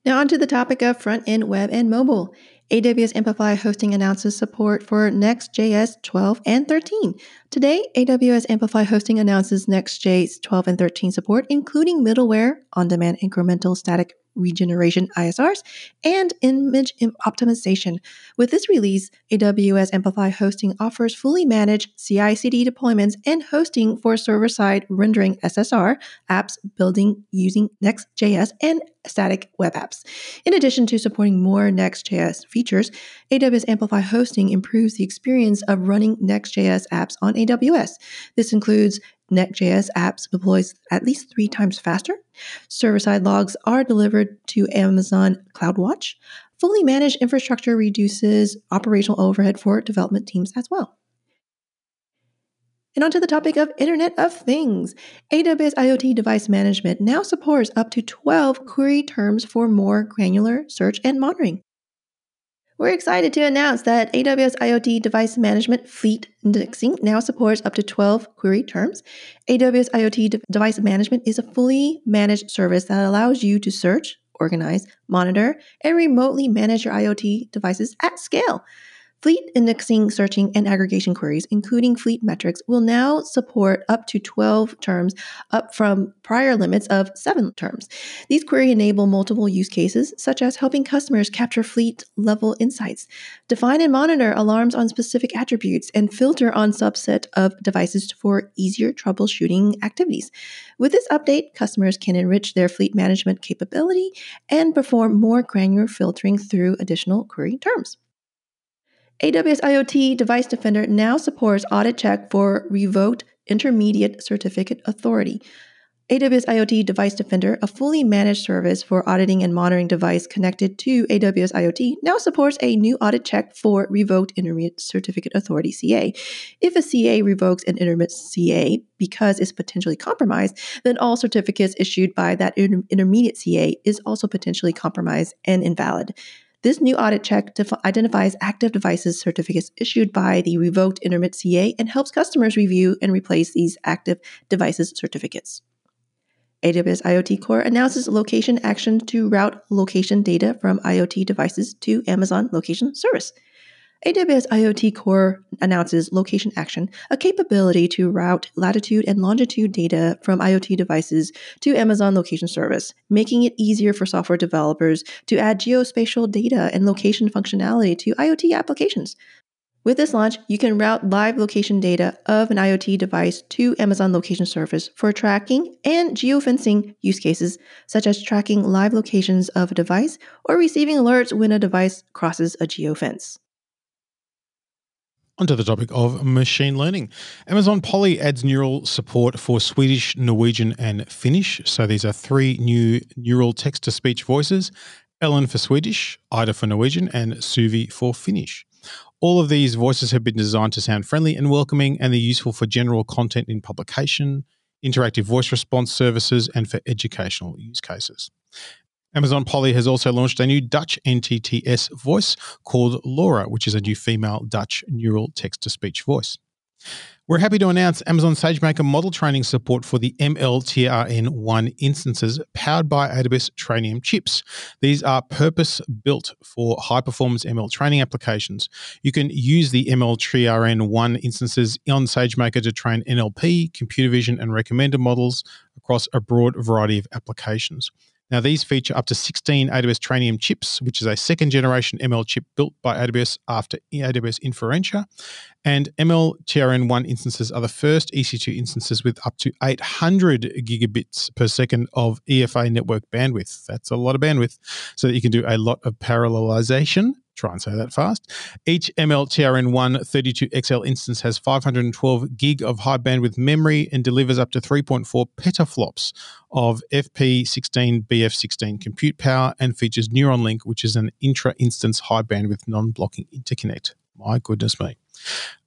Now, onto the topic of front end web and mobile. AWS Amplify Hosting announces support for Next.js 12 and 13. Today, AWS Amplify Hosting announces Next.js 12 and 13 support, including middleware, on demand incremental static regeneration ISRs, and image optimization. With this release, AWS Amplify Hosting offers fully managed CI CD deployments and hosting for server side rendering SSR apps building using Next.js and static web apps. In addition to supporting more Next.js features, AWS Amplify Hosting improves the experience of running Next.js apps on AWS. This includes Next.js apps deploys at least three times faster. Server side logs are delivered to Amazon CloudWatch. Fully managed infrastructure reduces operational overhead for development teams as well. And onto the topic of Internet of Things. AWS IoT device management now supports up to 12 query terms for more granular search and monitoring. We're excited to announce that AWS IoT Device Management Fleet Indexing now supports up to 12 query terms. AWS IoT De- Device Management is a fully managed service that allows you to search, organize, monitor, and remotely manage your IoT devices at scale. Fleet indexing, searching, and aggregation queries, including fleet metrics, will now support up to 12 terms, up from prior limits of seven terms. These queries enable multiple use cases, such as helping customers capture fleet level insights, define and monitor alarms on specific attributes, and filter on subset of devices for easier troubleshooting activities. With this update, customers can enrich their fleet management capability and perform more granular filtering through additional query terms. AWS IoT Device Defender now supports audit check for revoked intermediate certificate authority. AWS IoT Device Defender, a fully managed service for auditing and monitoring device connected to AWS IoT, now supports a new audit check for revoked intermediate certificate authority CA. If a CA revokes an intermediate CA because it's potentially compromised, then all certificates issued by that inter- intermediate CA is also potentially compromised and invalid. This new audit check identifies active devices certificates issued by the revoked intermediate CA and helps customers review and replace these active devices certificates. AWS IoT Core announces location action to route location data from IoT devices to Amazon Location Service. AWS IoT Core announces Location Action, a capability to route latitude and longitude data from IoT devices to Amazon Location Service, making it easier for software developers to add geospatial data and location functionality to IoT applications. With this launch, you can route live location data of an IoT device to Amazon Location Service for tracking and geofencing use cases, such as tracking live locations of a device or receiving alerts when a device crosses a geofence. Onto the topic of machine learning. Amazon Polly adds neural support for Swedish, Norwegian, and Finnish. So these are three new neural text to speech voices Elin for Swedish, Ida for Norwegian, and Suvi for Finnish. All of these voices have been designed to sound friendly and welcoming, and they're useful for general content in publication, interactive voice response services, and for educational use cases. Amazon Polly has also launched a new Dutch NTTS voice called Laura, which is a new female Dutch neural text to speech voice. We're happy to announce Amazon SageMaker model training support for the MLTRN1 instances powered by AWS Trainium chips. These are purpose built for high performance ML training applications. You can use the MLTRN1 instances on SageMaker to train NLP, computer vision, and recommender models across a broad variety of applications. Now, these feature up to 16 AWS Trainium chips, which is a second generation ML chip built by AWS after AWS Inferentia. And ML TRN1 instances are the first EC2 instances with up to 800 gigabits per second of EFA network bandwidth. That's a lot of bandwidth, so that you can do a lot of parallelization try and say that fast. Each MLTRN1 32XL instance has 512 gig of high bandwidth memory and delivers up to 3.4 petaflops of FP16BF16 compute power and features Neuron Link, which is an intra instance high bandwidth non blocking interconnect. My goodness me.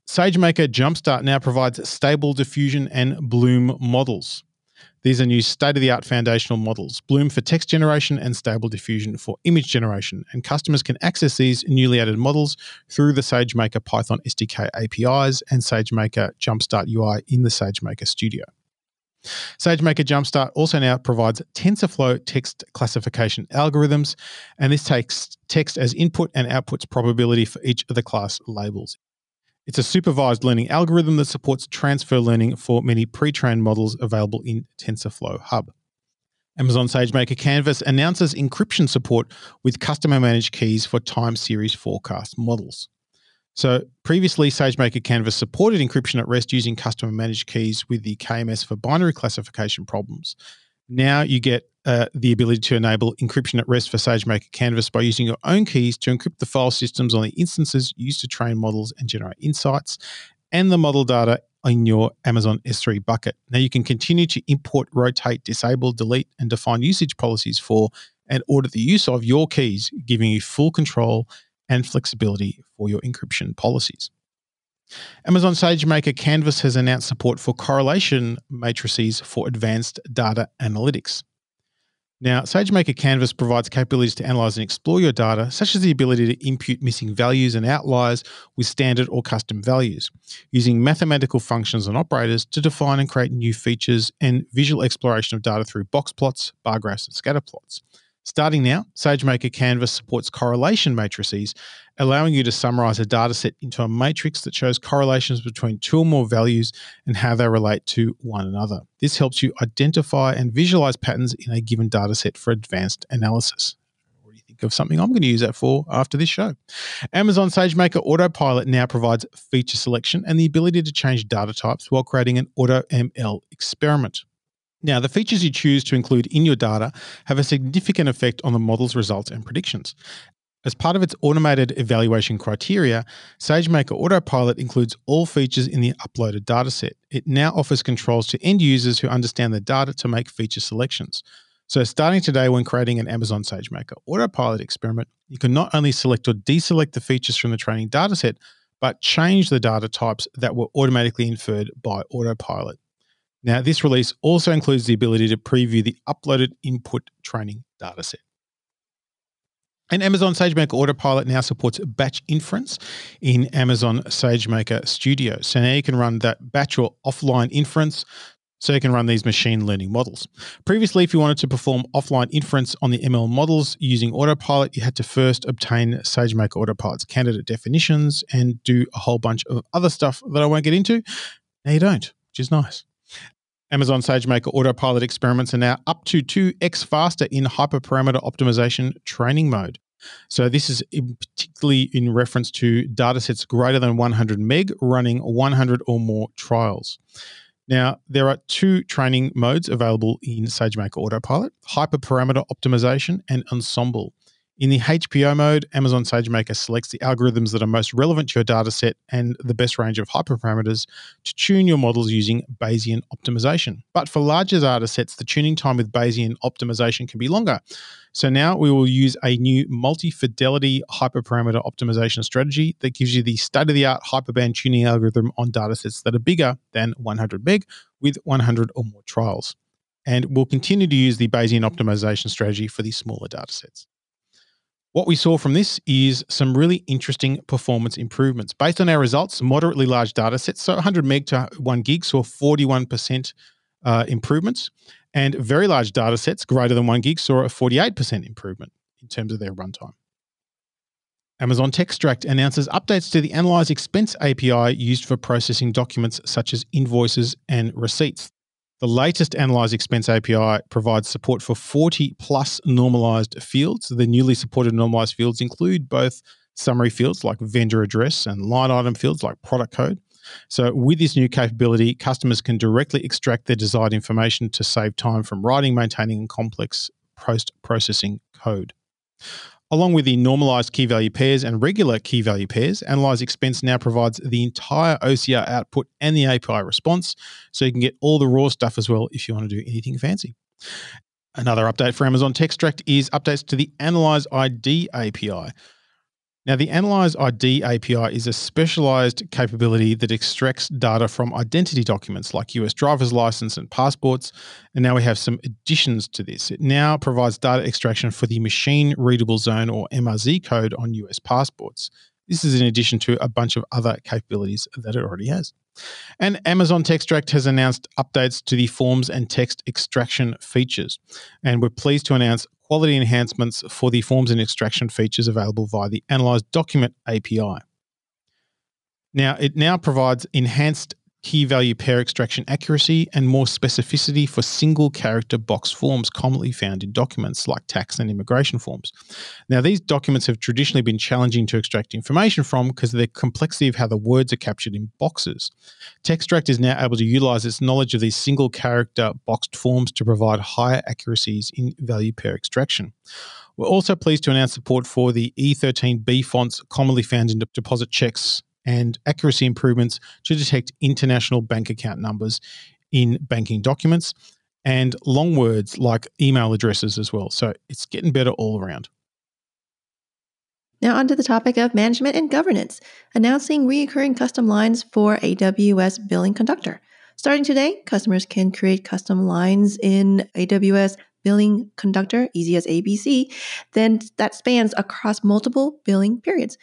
SageMaker Jumpstart now provides stable diffusion and Bloom models. These are new state of the art foundational models, Bloom for text generation and Stable Diffusion for image generation. And customers can access these newly added models through the SageMaker Python SDK APIs and SageMaker Jumpstart UI in the SageMaker Studio. SageMaker Jumpstart also now provides TensorFlow text classification algorithms, and this takes text as input and outputs probability for each of the class labels. It's a supervised learning algorithm that supports transfer learning for many pre trained models available in TensorFlow Hub. Amazon SageMaker Canvas announces encryption support with customer managed keys for time series forecast models. So, previously, SageMaker Canvas supported encryption at rest using customer managed keys with the KMS for binary classification problems. Now you get uh, the ability to enable encryption at rest for SageMaker Canvas by using your own keys to encrypt the file systems on the instances used to train models and generate insights and the model data in your Amazon S3 bucket. Now you can continue to import, rotate, disable, delete, and define usage policies for and audit the use of your keys, giving you full control and flexibility for your encryption policies. Amazon SageMaker Canvas has announced support for correlation matrices for advanced data analytics. Now, SageMaker Canvas provides capabilities to analyze and explore your data, such as the ability to impute missing values and outliers with standard or custom values, using mathematical functions and operators to define and create new features and visual exploration of data through box plots, bar graphs, and scatter plots. Starting now, SageMaker Canvas supports correlation matrices, allowing you to summarize a dataset into a matrix that shows correlations between two or more values and how they relate to one another. This helps you identify and visualize patterns in a given dataset for advanced analysis. What do you think of something I'm going to use that for after this show? Amazon SageMaker Autopilot now provides feature selection and the ability to change data types while creating an AutoML experiment. Now, the features you choose to include in your data have a significant effect on the model's results and predictions. As part of its automated evaluation criteria, SageMaker Autopilot includes all features in the uploaded dataset. It now offers controls to end users who understand the data to make feature selections. So, starting today, when creating an Amazon SageMaker Autopilot experiment, you can not only select or deselect the features from the training dataset, but change the data types that were automatically inferred by Autopilot. Now, this release also includes the ability to preview the uploaded input training dataset. And Amazon SageMaker Autopilot now supports batch inference in Amazon SageMaker Studio. So now you can run that batch or offline inference so you can run these machine learning models. Previously, if you wanted to perform offline inference on the ML models using Autopilot, you had to first obtain SageMaker Autopilot's candidate definitions and do a whole bunch of other stuff that I won't get into. Now you don't, which is nice. Amazon SageMaker autopilot experiments are now up to 2x faster in hyperparameter optimization training mode. So, this is in particularly in reference to datasets greater than 100 meg running 100 or more trials. Now, there are two training modes available in SageMaker Autopilot hyperparameter optimization and ensemble. In the HPO mode, Amazon SageMaker selects the algorithms that are most relevant to your dataset and the best range of hyperparameters to tune your models using Bayesian optimization. But for larger datasets, the tuning time with Bayesian optimization can be longer. So now we will use a new multi fidelity hyperparameter optimization strategy that gives you the state of the art hyperband tuning algorithm on datasets that are bigger than 100 meg with 100 or more trials. And we'll continue to use the Bayesian optimization strategy for these smaller datasets. What we saw from this is some really interesting performance improvements. Based on our results, moderately large data sets, so 100 meg to 1 gig, saw 41% uh, improvements, and very large data sets, greater than 1 gig, saw a 48% improvement in terms of their runtime. Amazon Textract announces updates to the Analyze Expense API used for processing documents such as invoices and receipts. The latest Analyze Expense API provides support for 40 plus normalized fields. The newly supported normalized fields include both summary fields like vendor address and line item fields like product code. So, with this new capability, customers can directly extract their desired information to save time from writing, maintaining, and complex post processing code. Along with the normalized key value pairs and regular key value pairs, Analyze Expense now provides the entire OCR output and the API response, so you can get all the raw stuff as well if you want to do anything fancy. Another update for Amazon Textract is updates to the Analyze ID API. Now, the Analyze ID API is a specialized capability that extracts data from identity documents like US driver's license and passports. And now we have some additions to this. It now provides data extraction for the machine readable zone or MRZ code on US passports. This is in addition to a bunch of other capabilities that it already has. And Amazon Textract has announced updates to the forms and text extraction features. And we're pleased to announce quality enhancements for the forms and extraction features available via the Analyze Document API. Now, it now provides enhanced key value pair extraction accuracy and more specificity for single character box forms commonly found in documents like tax and immigration forms. Now, these documents have traditionally been challenging to extract information from because of the complexity of how the words are captured in boxes. Textract is now able to utilize its knowledge of these single character boxed forms to provide higher accuracies in value pair extraction. We're also pleased to announce support for the E13B fonts commonly found in deposit checks and accuracy improvements to detect international bank account numbers in banking documents and long words like email addresses as well. So it's getting better all around. Now, onto the topic of management and governance, announcing recurring custom lines for AWS Billing Conductor. Starting today, customers can create custom lines in AWS Billing Conductor, easy as ABC, then that spans across multiple billing periods.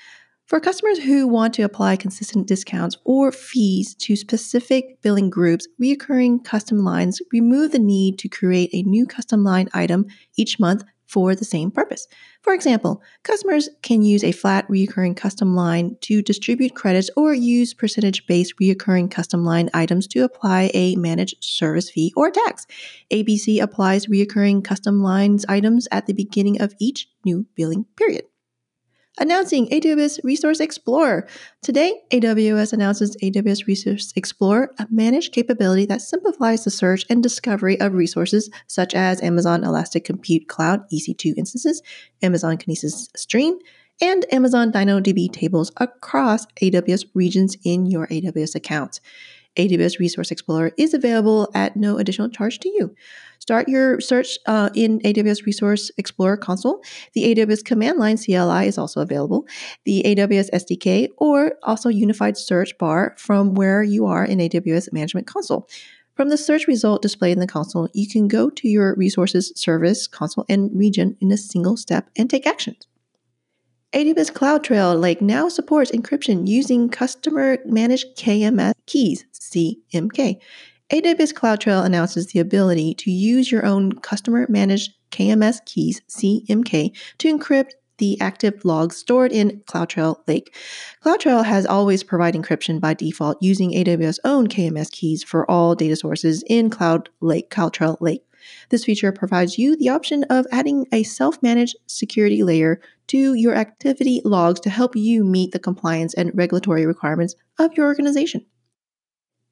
For customers who want to apply consistent discounts or fees to specific billing groups, reoccurring custom lines remove the need to create a new custom line item each month for the same purpose. For example, customers can use a flat reoccurring custom line to distribute credits or use percentage based reoccurring custom line items to apply a managed service fee or tax. ABC applies reoccurring custom lines items at the beginning of each new billing period announcing AWS Resource Explorer. Today, AWS announces AWS Resource Explorer, a managed capability that simplifies the search and discovery of resources such as Amazon Elastic Compute Cloud EC2 instances, Amazon Kinesis Stream, and Amazon DynamoDB tables across AWS regions in your AWS account. AWS Resource Explorer is available at no additional charge to you. Start your search uh, in AWS Resource Explorer console. The AWS command line CLI is also available. The AWS SDK or also unified search bar from where you are in AWS Management Console. From the search result displayed in the console, you can go to your resources service console and region in a single step and take actions. AWS CloudTrail Lake now supports encryption using customer managed KMS keys, CMK. AWS CloudTrail announces the ability to use your own customer managed KMS keys, CMK, to encrypt the active logs stored in CloudTrail Lake. CloudTrail has always provided encryption by default using AWS own KMS keys for all data sources in Cloud Lake, CloudTrail Lake. This feature provides you the option of adding a self managed security layer to your activity logs to help you meet the compliance and regulatory requirements of your organization.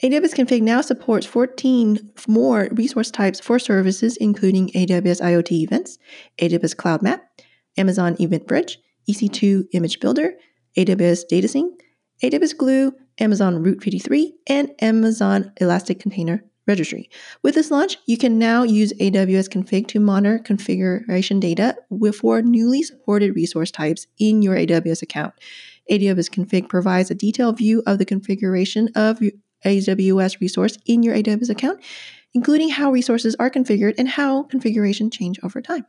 AWS Config now supports 14 more resource types for services, including AWS IoT events, AWS Cloud Map, Amazon Event Bridge, EC2 Image Builder, AWS DataSync, AWS Glue, Amazon Route 53, and Amazon Elastic Container Registry. With this launch, you can now use AWS Config to monitor configuration data for newly supported resource types in your AWS account. AWS Config provides a detailed view of the configuration of AWS resource in your AWS account, including how resources are configured and how configuration change over time.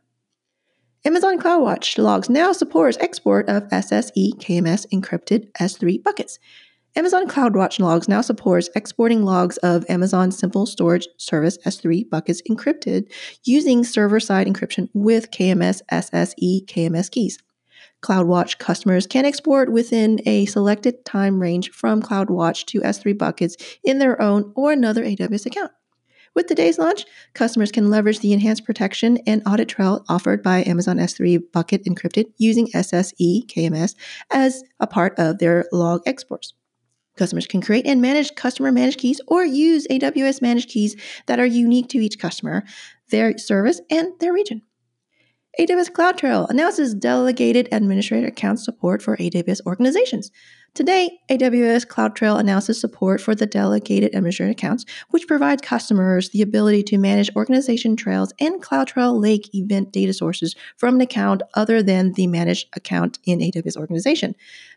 Amazon CloudWatch logs now supports export of SSE KMS encrypted S3 buckets. Amazon CloudWatch Logs now supports exporting logs of Amazon Simple Storage Service S3 buckets encrypted using server side encryption with KMS SSE KMS keys. CloudWatch customers can export within a selected time range from CloudWatch to S3 buckets in their own or another AWS account. With today's launch, customers can leverage the enhanced protection and audit trail offered by Amazon S3 Bucket Encrypted using SSE KMS as a part of their log exports. Customers can create and manage customer managed keys or use AWS managed keys that are unique to each customer, their service, and their region. AWS CloudTrail announces delegated administrator account support for AWS organizations. Today, AWS CloudTrail announces support for the delegated administrator accounts, which provides customers the ability to manage organization trails and CloudTrail Lake event data sources from an account other than the managed account in AWS organization.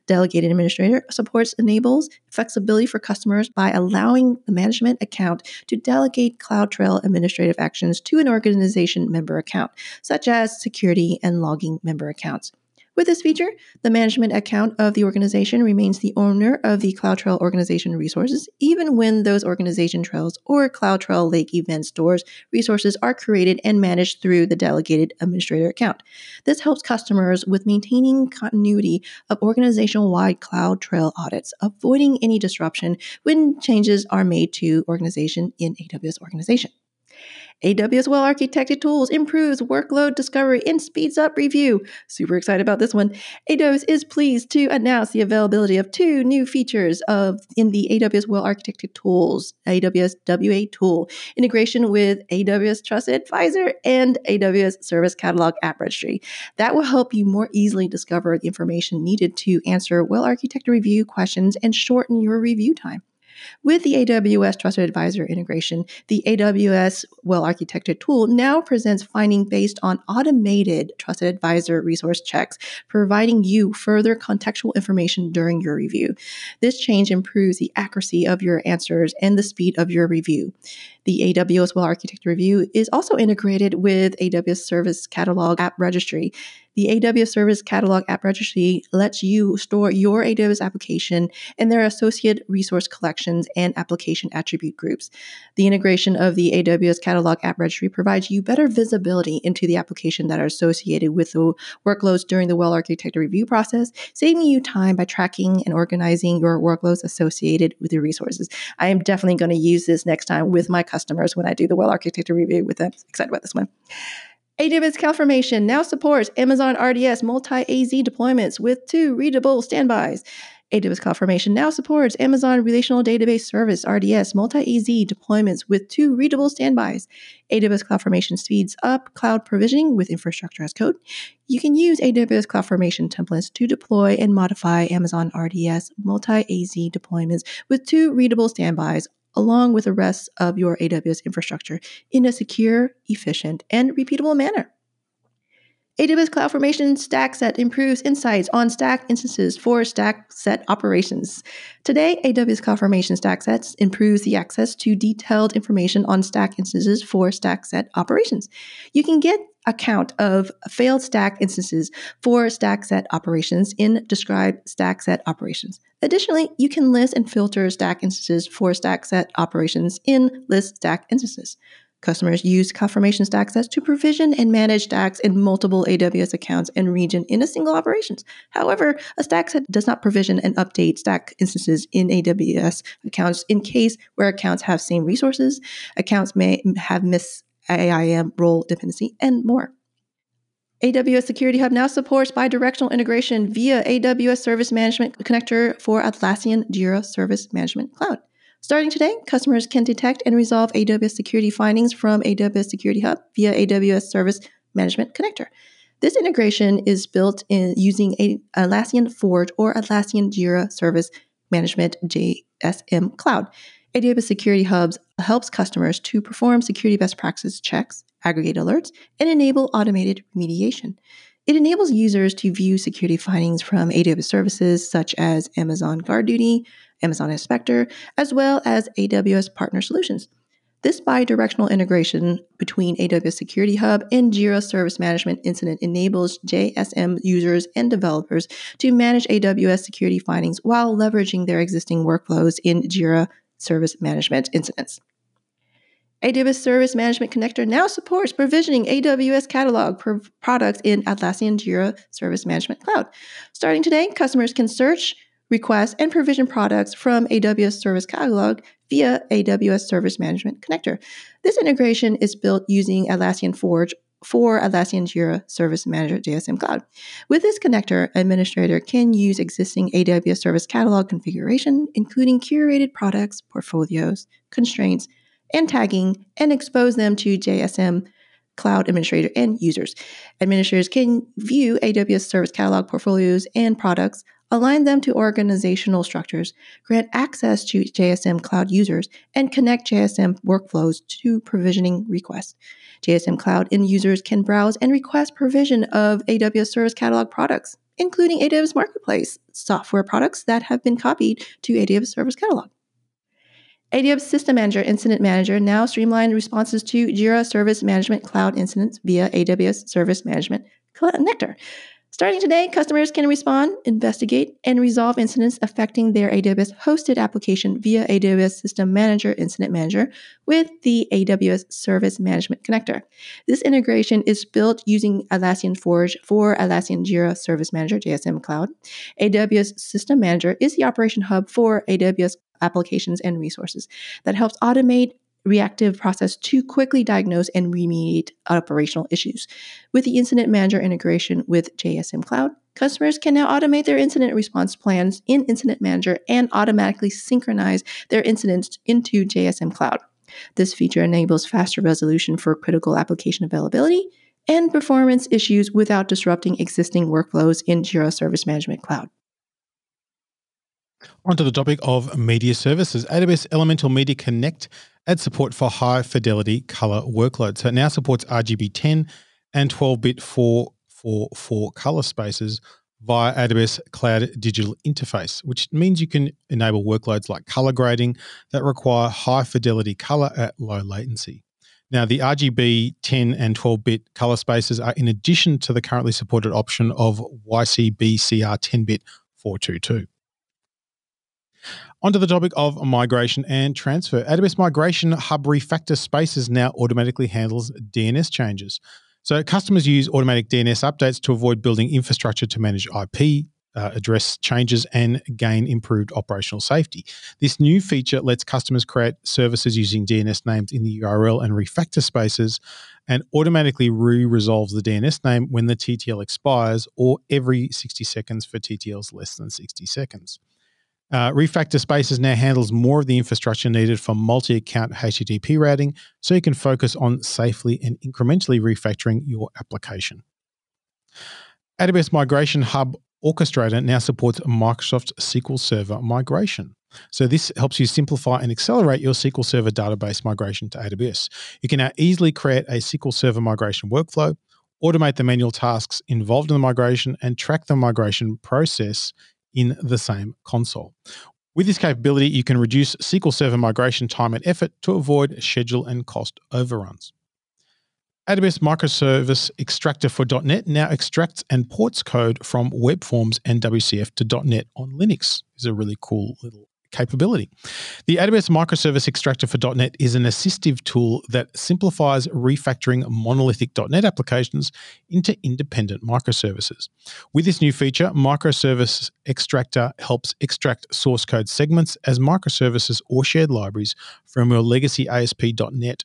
Delegated administrator supports enables flexibility for customers by allowing the management account to delegate CloudTrail administrative actions to an organization member account, such as security and logging member accounts. With this feature, the management account of the organization remains the owner of the CloudTrail organization resources, even when those organization trails or CloudTrail Lake event stores resources are created and managed through the delegated administrator account. This helps customers with maintaining continuity of organizational wide CloudTrail audits, avoiding any disruption when changes are made to organization in AWS organization. AWS well architected tools improves workload discovery and speeds up review. Super excited about this one. AWS is pleased to announce the availability of two new features of in the AWS well architected tools, AWS WA tool, integration with AWS Trusted Advisor and AWS Service Catalog App Registry. That will help you more easily discover the information needed to answer well architected review questions and shorten your review time. With the AWS Trusted Advisor integration, the AWS well architected tool now presents finding based on automated Trusted Advisor resource checks, providing you further contextual information during your review. This change improves the accuracy of your answers and the speed of your review. The AWS Well Architected Review is also integrated with AWS Service Catalog App Registry. The AWS Service Catalog App Registry lets you store your AWS application and their associated resource collections and application attribute groups. The integration of the AWS Catalog App Registry provides you better visibility into the application that are associated with the workloads during the well architected review process, saving you time by tracking and organizing your workloads associated with your resources. I am definitely going to use this next time with my customers when I do the well architected review with them. Excited about this one. AWS CloudFormation now supports Amazon RDS multi AZ deployments with two readable standbys. AWS CloudFormation now supports Amazon Relational Database Service RDS multi AZ deployments with two readable standbys. AWS CloudFormation speeds up cloud provisioning with infrastructure as code. You can use AWS CloudFormation templates to deploy and modify Amazon RDS multi AZ deployments with two readable standbys along with the rest of your AWS infrastructure in a secure, efficient, and repeatable manner. AWS CloudFormation StackSet improves insights on stack instances for StackSet operations. Today, AWS CloudFormation StackSet improves the access to detailed information on stack instances for StackSet operations. You can get a count of failed stack instances for stack set operations in Describe stack set operations. Additionally, you can list and filter stack instances for stack set operations in List Stack instances. Customers use confirmation CloudFormation StackSet to provision and manage stacks in multiple AWS accounts and region in a single operations. However, a stack set does not provision and update stack instances in AWS accounts in case where accounts have same resources, accounts may have miss IAM role dependency, and more. AWS Security Hub now supports bidirectional integration via AWS Service Management Connector for Atlassian Jira Service Management Cloud. Starting today, customers can detect and resolve AWS security findings from AWS Security Hub via AWS Service Management Connector. This integration is built in using Atlassian Forge or Atlassian Jira Service Management JSM Cloud. AWS Security Hubs helps customers to perform security best practice checks, aggregate alerts, and enable automated remediation. It enables users to view security findings from AWS services such as Amazon GuardDuty, Amazon Inspector, as well as AWS partner solutions. This bidirectional integration between AWS Security Hub and Jira Service Management Incident enables JSM users and developers to manage AWS security findings while leveraging their existing workflows in Jira Service Management Incidents. AWS Service Management Connector now supports provisioning AWS catalog products in Atlassian Jira Service Management Cloud. Starting today, customers can search, request, and provision products from AWS Service Catalog via AWS Service Management Connector. This integration is built using Atlassian Forge for Atlassian Jira Service Manager JSM Cloud. With this connector, administrator can use existing AWS Service Catalog configuration, including curated products, portfolios, constraints, and tagging, and expose them to JSM Cloud Administrator and users. Administrators can view AWS Service Catalog portfolios and products align them to organizational structures, grant access to JSM cloud users, and connect JSM workflows to provisioning requests. JSM cloud end users can browse and request provision of AWS Service Catalog products, including AWS Marketplace software products that have been copied to AWS Service Catalog. AWS System Manager Incident Manager now streamline responses to Jira Service Management Cloud incidents via AWS Service Management Connector. Starting today, customers can respond, investigate, and resolve incidents affecting their AWS hosted application via AWS System Manager Incident Manager with the AWS Service Management Connector. This integration is built using Atlassian Forge for Atlassian Jira Service Manager JSM Cloud. AWS System Manager is the operation hub for AWS applications and resources that helps automate reactive process to quickly diagnose and remediate operational issues. With the Incident Manager integration with JSM Cloud, customers can now automate their incident response plans in Incident Manager and automatically synchronize their incidents into JSM Cloud. This feature enables faster resolution for critical application availability and performance issues without disrupting existing workflows in Jira Service Management Cloud. Onto the topic of media services. AWS Elemental Media Connect adds support for high fidelity color workloads. So it now supports RGB 10 and 12 bit 444 color spaces via AWS Cloud Digital Interface, which means you can enable workloads like color grading that require high fidelity color at low latency. Now, the RGB 10 and 12 bit color spaces are in addition to the currently supported option of YCBCR 10 bit 422. Onto the topic of migration and transfer. AWS Migration Hub Refactor Spaces now automatically handles DNS changes. So customers use automatic DNS updates to avoid building infrastructure to manage IP, uh, address changes, and gain improved operational safety. This new feature lets customers create services using DNS names in the URL and refactor spaces and automatically re resolves the DNS name when the TTL expires or every 60 seconds for TTLs less than 60 seconds. Uh, Refactor Spaces now handles more of the infrastructure needed for multi account HTTP routing, so you can focus on safely and incrementally refactoring your application. AWS Migration Hub Orchestrator now supports Microsoft SQL Server migration. So, this helps you simplify and accelerate your SQL Server database migration to AWS. You can now easily create a SQL Server migration workflow, automate the manual tasks involved in the migration, and track the migration process in the same console. With this capability, you can reduce SQL Server migration time and effort to avoid schedule and cost overruns. AWS Microservice Extractor for .NET now extracts and ports code from web forms and WCF to .NET on Linux. Is a really cool little capability. The AWS Microservice Extractor for .NET is an assistive tool that simplifies refactoring monolithic .NET applications into independent microservices. With this new feature, Microservice Extractor helps extract source code segments as microservices or shared libraries from your legacy ASP.NET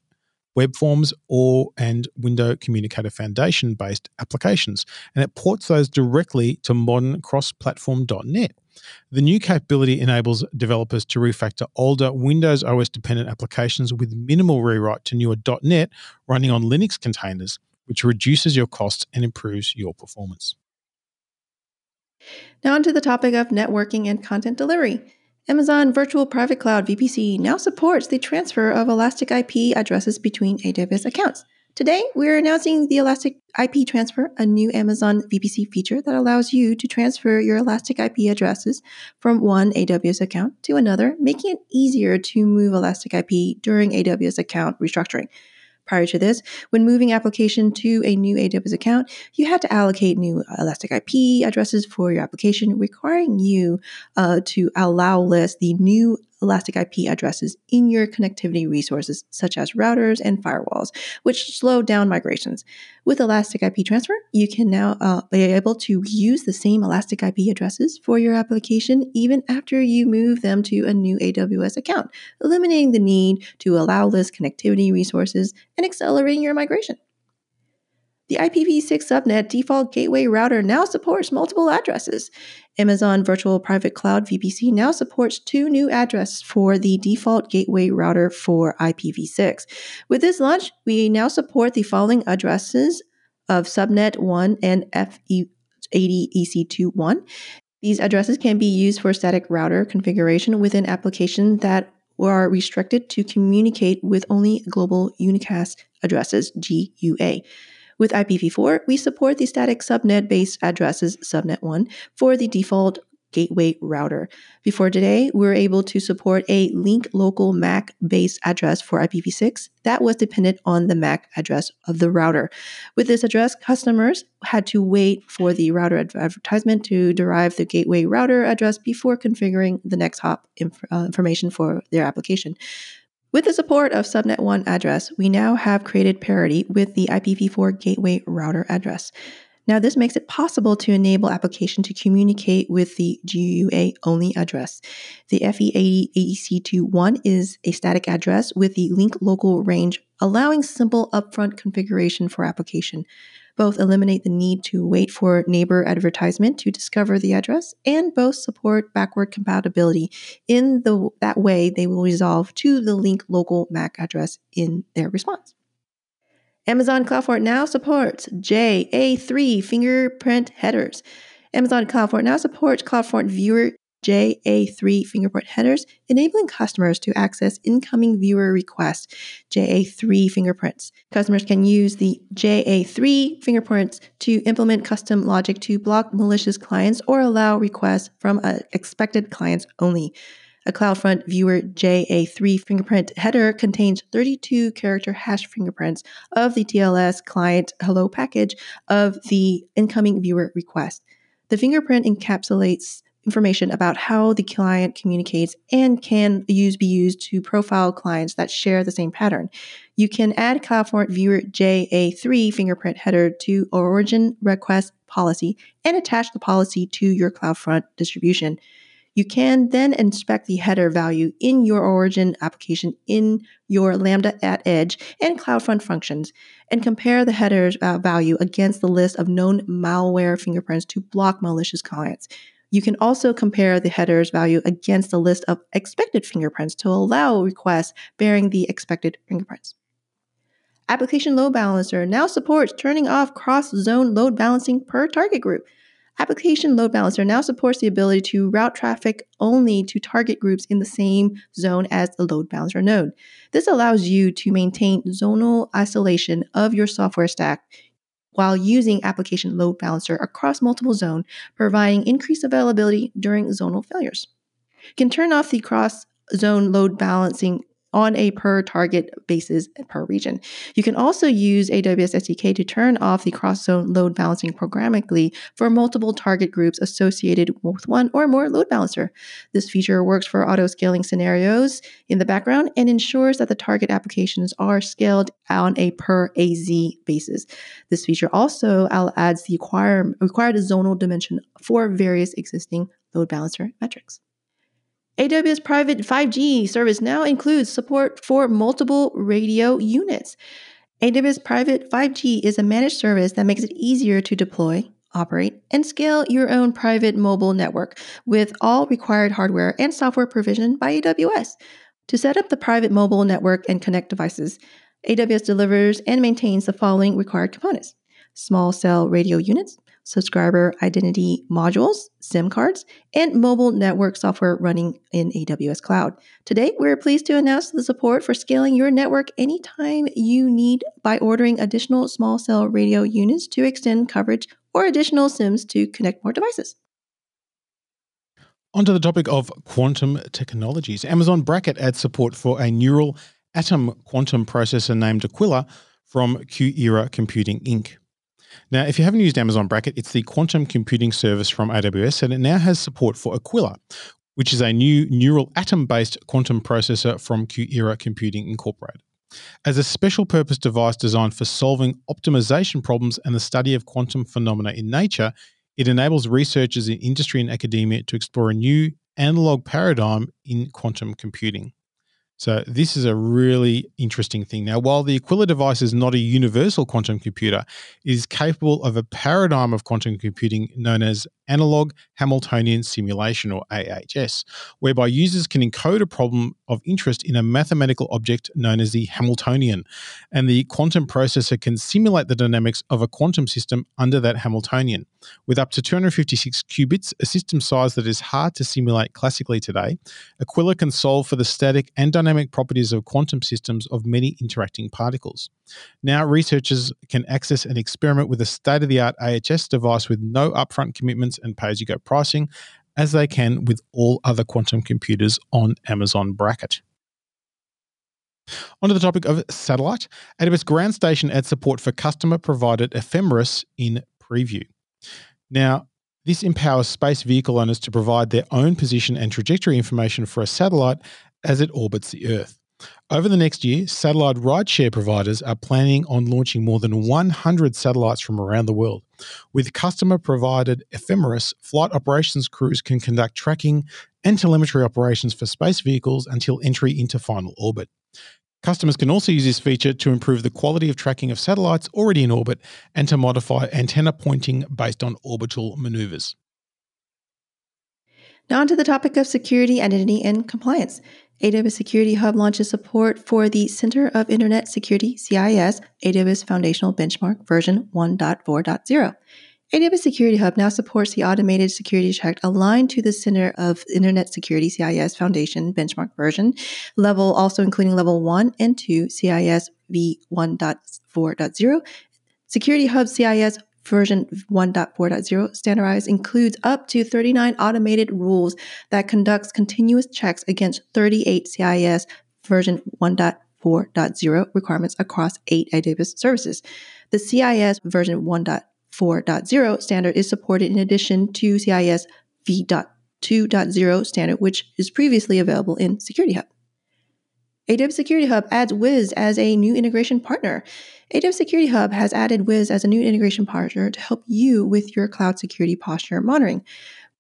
web forms or and window communicator foundation based applications and it ports those directly to modern cross-platform .NET the new capability enables developers to refactor older Windows OS dependent applications with minimal rewrite to newer .NET running on Linux containers which reduces your costs and improves your performance. Now, onto the topic of networking and content delivery. Amazon Virtual Private Cloud VPC now supports the transfer of Elastic IP addresses between AWS accounts. Today, we're announcing the Elastic IP Transfer, a new Amazon VPC feature that allows you to transfer your Elastic IP addresses from one AWS account to another, making it easier to move Elastic IP during AWS account restructuring. Prior to this, when moving application to a new AWS account, you had to allocate new Elastic IP addresses for your application, requiring you uh, to allow list the new Elastic IP addresses in your connectivity resources, such as routers and firewalls, which slow down migrations. With Elastic IP Transfer, you can now uh, be able to use the same Elastic IP addresses for your application even after you move them to a new AWS account, eliminating the need to allow list connectivity resources and accelerating your migration. The IPv6 subnet default gateway router now supports multiple addresses. Amazon Virtual Private Cloud VPC now supports two new addresses for the default gateway router for IPv6. With this launch, we now support the following addresses of subnet 1 and FE80EC21. These addresses can be used for static router configuration within applications that are restricted to communicate with only global unicast addresses, GUA. With IPv4, we support the static subnet based addresses subnet1 for the default gateway router. Before today, we were able to support a link local MAC based address for IPv6 that was dependent on the MAC address of the router. With this address, customers had to wait for the router advertisement to derive the gateway router address before configuring the next hop inf- uh, information for their application. With the support of Subnet 1 address, we now have created parity with the IPv4 gateway router address. Now, this makes it possible to enable application to communicate with the GUA only address. The FE80EC21 is a static address with the link local range, allowing simple upfront configuration for application both eliminate the need to wait for neighbor advertisement to discover the address, and both support backward compatibility. In the, that way, they will resolve to the link local MAC address in their response. Amazon CloudFront now supports JA3 fingerprint headers. Amazon CloudFront now supports CloudFront Viewer JA3 fingerprint headers, enabling customers to access incoming viewer requests, JA3 fingerprints. Customers can use the JA3 fingerprints to implement custom logic to block malicious clients or allow requests from uh, expected clients only. A CloudFront Viewer JA3 fingerprint header contains 32 character hash fingerprints of the TLS client hello package of the incoming viewer request. The fingerprint encapsulates information about how the client communicates and can use be used to profile clients that share the same pattern. You can add CloudFront Viewer JA3 fingerprint header to origin request policy and attach the policy to your CloudFront distribution. You can then inspect the header value in your origin application in your Lambda at Edge and CloudFront functions and compare the header's uh, value against the list of known malware fingerprints to block malicious clients. You can also compare the header's value against the list of expected fingerprints to allow requests bearing the expected fingerprints. Application Load Balancer now supports turning off cross zone load balancing per target group. Application Load Balancer now supports the ability to route traffic only to target groups in the same zone as the load balancer node. This allows you to maintain zonal isolation of your software stack while using application load balancer across multiple zone, providing increased availability during zonal failures. Can turn off the cross zone load balancing on a per target basis per region. You can also use AWS SDK to turn off the cross zone load balancing programmatically for multiple target groups associated with one or more load balancer. This feature works for auto scaling scenarios in the background and ensures that the target applications are scaled on a per AZ basis. This feature also adds the required zonal dimension for various existing load balancer metrics. AWS Private 5G service now includes support for multiple radio units. AWS Private 5G is a managed service that makes it easier to deploy, operate, and scale your own private mobile network with all required hardware and software provisioned by AWS. To set up the private mobile network and connect devices, AWS delivers and maintains the following required components small cell radio units, subscriber identity modules, SIM cards, and mobile network software running in AWS Cloud. Today, we're pleased to announce the support for scaling your network anytime you need by ordering additional small cell radio units to extend coverage or additional SIMs to connect more devices. Onto the topic of quantum technologies. Amazon Braket adds support for a neutral atom quantum processor named Aquila from QuEra Computing Inc. Now, if you haven't used Amazon Braket, it's the quantum computing service from AWS, and it now has support for Aquila, which is a new neutral atom based quantum processor from QuEra Computing Incorporated. As a special purpose device designed for solving optimization problems and the study of quantum phenomena in nature, it enables researchers in industry and academia to explore a new analog paradigm in quantum computing. So, this is a really interesting thing. Now, while the Aquila device is not a universal quantum computer, it is capable of a paradigm of quantum computing known as analog Hamiltonian simulation, or AHS, whereby users can encode a problem of interest in a mathematical object known as the Hamiltonian. And the quantum processor can simulate the dynamics of a quantum system under that Hamiltonian. With up to 256 qubits, a system size that is hard to simulate classically today, Aquila can solve for the static and dynamic properties of quantum systems of many interacting particles. Now, researchers can access and experiment with a state of the art AHS device with no upfront commitments and pay as you go pricing, as they can with all other quantum computers on Amazon Braket. Onto the topic of satellite. AWS Ground Station adds support for customer provided ephemeris in preview. Now, this empowers space vehicle owners to provide their own position and trajectory information for a satellite as it orbits the Earth. Over the next year, satellite rideshare providers are planning on launching more than 100 satellites from around the world. With customer provided ephemeris, flight operations crews can conduct tracking and telemetry operations for space vehicles until entry into final orbit. Customers can also use this feature to improve the quality of tracking of satellites already in orbit and to modify antenna pointing based on orbital maneuvers. Now, onto the topic of security, identity, and compliance. AWS Security Hub launches support for the Center of Internet Security, CIS, AWS Foundational Benchmark version 1.4.0. AWS Security Hub now supports the automated security check aligned to the Center of Internet Security CIS Foundation benchmark version level, also including level 1 and 2 CIS v1.4.0. Security Hub CIS version 1.4.0 standardized includes up to 39 automated rules that conducts continuous checks against 38 CIS version 1.4.0 requirements across eight AWS services. The CIS version 1.4.0 standard is supported in addition to CIS v.2.0 standard, which is previously available in Security Hub. AWS Security Hub adds Wiz as a new integration partner. AWS Security Hub has added Wiz as a new integration partner to help you with your cloud security posture monitoring.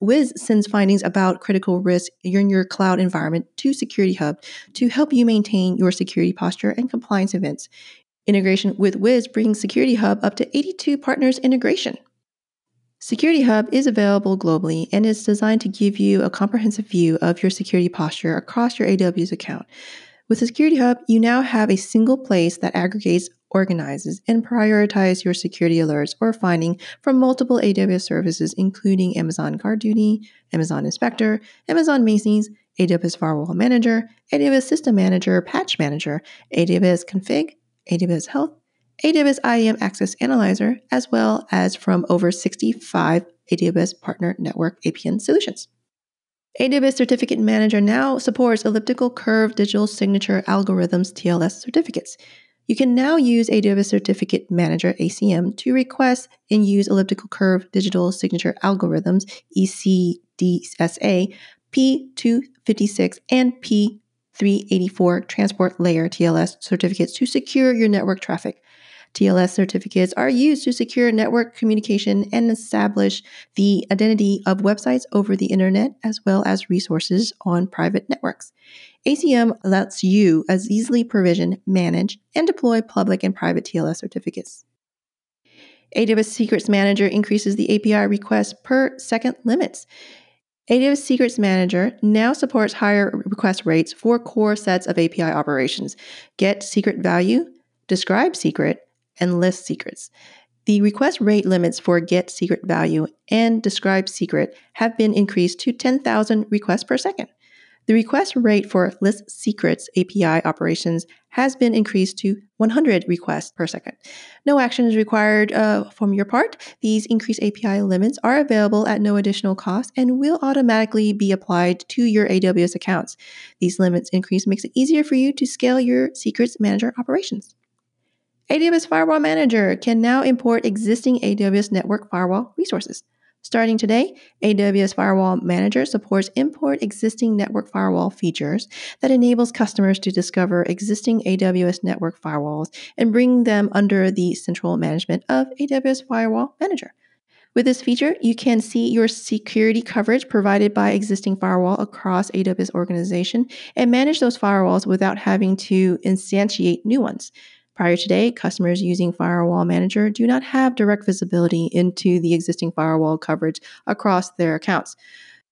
Wiz sends findings about critical risk in your cloud environment to Security Hub to help you maintain your security posture and compliance events. Integration with Wiz brings Security Hub up to 82 partners integration. Security Hub is available globally and is designed to give you a comprehensive view of your security posture across your AWS account. With the Security Hub, you now have a single place that aggregates, organizes, and prioritizes your security alerts or finding from multiple AWS services, including Amazon GuardDuty, Amazon Inspector, Amazon Macie, AWS Firewall Manager, AWS System Manager, Patch Manager, AWS Config, AWS Health, AWS IAM Access Analyzer, as well as from over 65 AWS Partner Network APN solutions. AWS Certificate Manager now supports elliptical curve digital signature algorithms TLS certificates. You can now use AWS Certificate Manager ACM to request and use elliptical curve digital signature algorithms ECDSA P256 and P384 transport layer TLS certificates to secure your network traffic. TLS certificates are used to secure network communication and establish the identity of websites over the internet as well as resources on private networks. ACM lets you as easily provision, manage, and deploy public and private TLS certificates. AWS Secrets Manager increases the API request per second limits. AWS Secrets Manager now supports higher request rates for core sets of API operations. Get secret value, describe secret, and list secrets. The request rate limits for get secret value and describe secret have been increased to 10,000 requests per second. The request rate for list secrets API operations has been increased to 100 requests per second. No action is required uh, from your part. These increased API limits are available at no additional cost and will automatically be applied to your AWS accounts. These limits increase makes it easier for you to scale your secrets manager operations. AWS Firewall Manager can now import existing AWS network firewall resources. Starting today, AWS Firewall Manager supports import existing network firewall features that enables customers to discover existing AWS network firewalls and bring them under the central management of AWS Firewall Manager. With this feature, you can see your security coverage provided by existing firewall across AWS organization and manage those firewalls without having to instantiate new ones. Prior to today, customers using Firewall Manager do not have direct visibility into the existing firewall coverage across their accounts.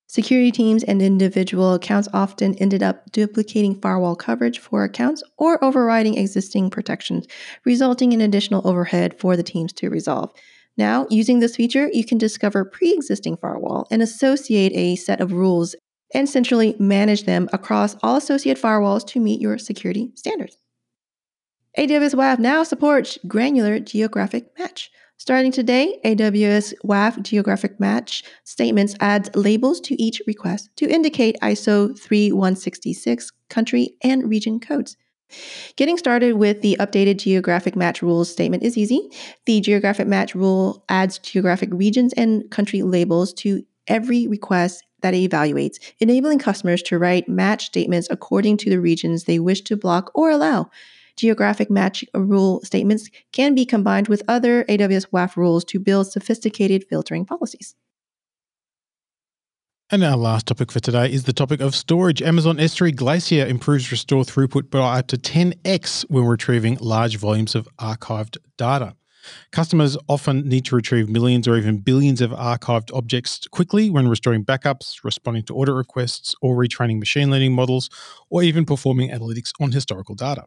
Security teams and individual accounts often ended up duplicating firewall coverage for accounts or overriding existing protections, resulting in additional overhead for the teams to resolve. Now, using this feature, you can discover pre existing firewall and associate a set of rules and centrally manage them across all associated firewalls to meet your security standards. AWS WAF now supports granular geographic match. Starting today, AWS WAF geographic match statements adds labels to each request to indicate ISO 3166 country and region codes. Getting started with the updated geographic match rules statement is easy. The geographic match rule adds geographic regions and country labels to every request that it evaluates, enabling customers to write match statements according to the regions they wish to block or allow geographic match uh, rule statements can be combined with other AWS WAF rules to build sophisticated filtering policies. And our last topic for today is the topic of storage. Amazon S3 Glacier improves restore throughput by up to 10x when retrieving large volumes of archived data. Customers often need to retrieve millions or even billions of archived objects quickly when restoring backups, responding to audit requests, or retraining machine learning models, or even performing analytics on historical data.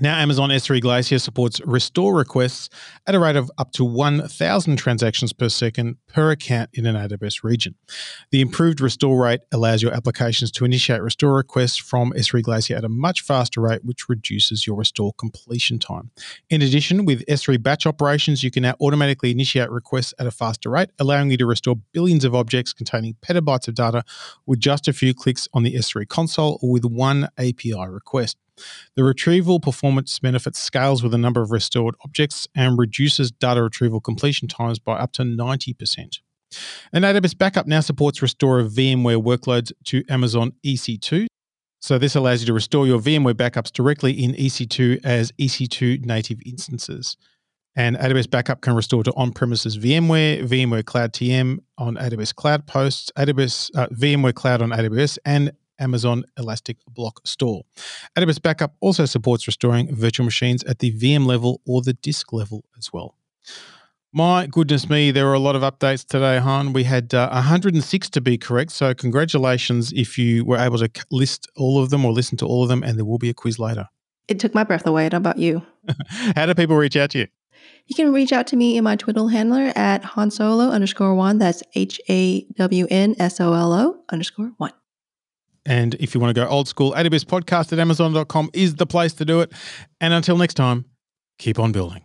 Now, Amazon S3 Glacier supports restore requests at a rate of up to 1,000 transactions per second per account in an AWS region. The improved restore rate allows your applications to initiate restore requests from S3 Glacier at a much faster rate, which reduces your restore completion time. In addition, with S3 batch operations, you can now automatically initiate requests at a faster rate, allowing you to restore billions of objects containing petabytes of data with just a few clicks on the S3 console or with one API request. The retrieval performance benefit scales with the number of restored objects and reduces data retrieval completion times by up to 90%. And AWS Backup now supports restore of VMware workloads to Amazon EC2. So this allows you to restore your VMware backups directly in EC2 as EC2 native instances. And AWS Backup can restore to on-premises VMware, VMware Cloud TM on AWS Cloud Posts, AWS uh, VMware Cloud on AWS, and Amazon Elastic Block Store. AWS Backup also supports restoring virtual machines at the VM level or the disk level as well. My goodness me, there were a lot of updates today, Hawn. We had uh, 106 to be correct. So, congratulations if you were able to list all of them or listen to all of them, and there will be a quiz later. It took my breath away. How about you? How do people reach out to you? You can reach out to me in my Twitter handler at Hawn Solo underscore one. That's H A W N S O L O underscore one. And if you want to go old school, AWS podcast at amazon.com is the place to do it. And until next time, keep on building.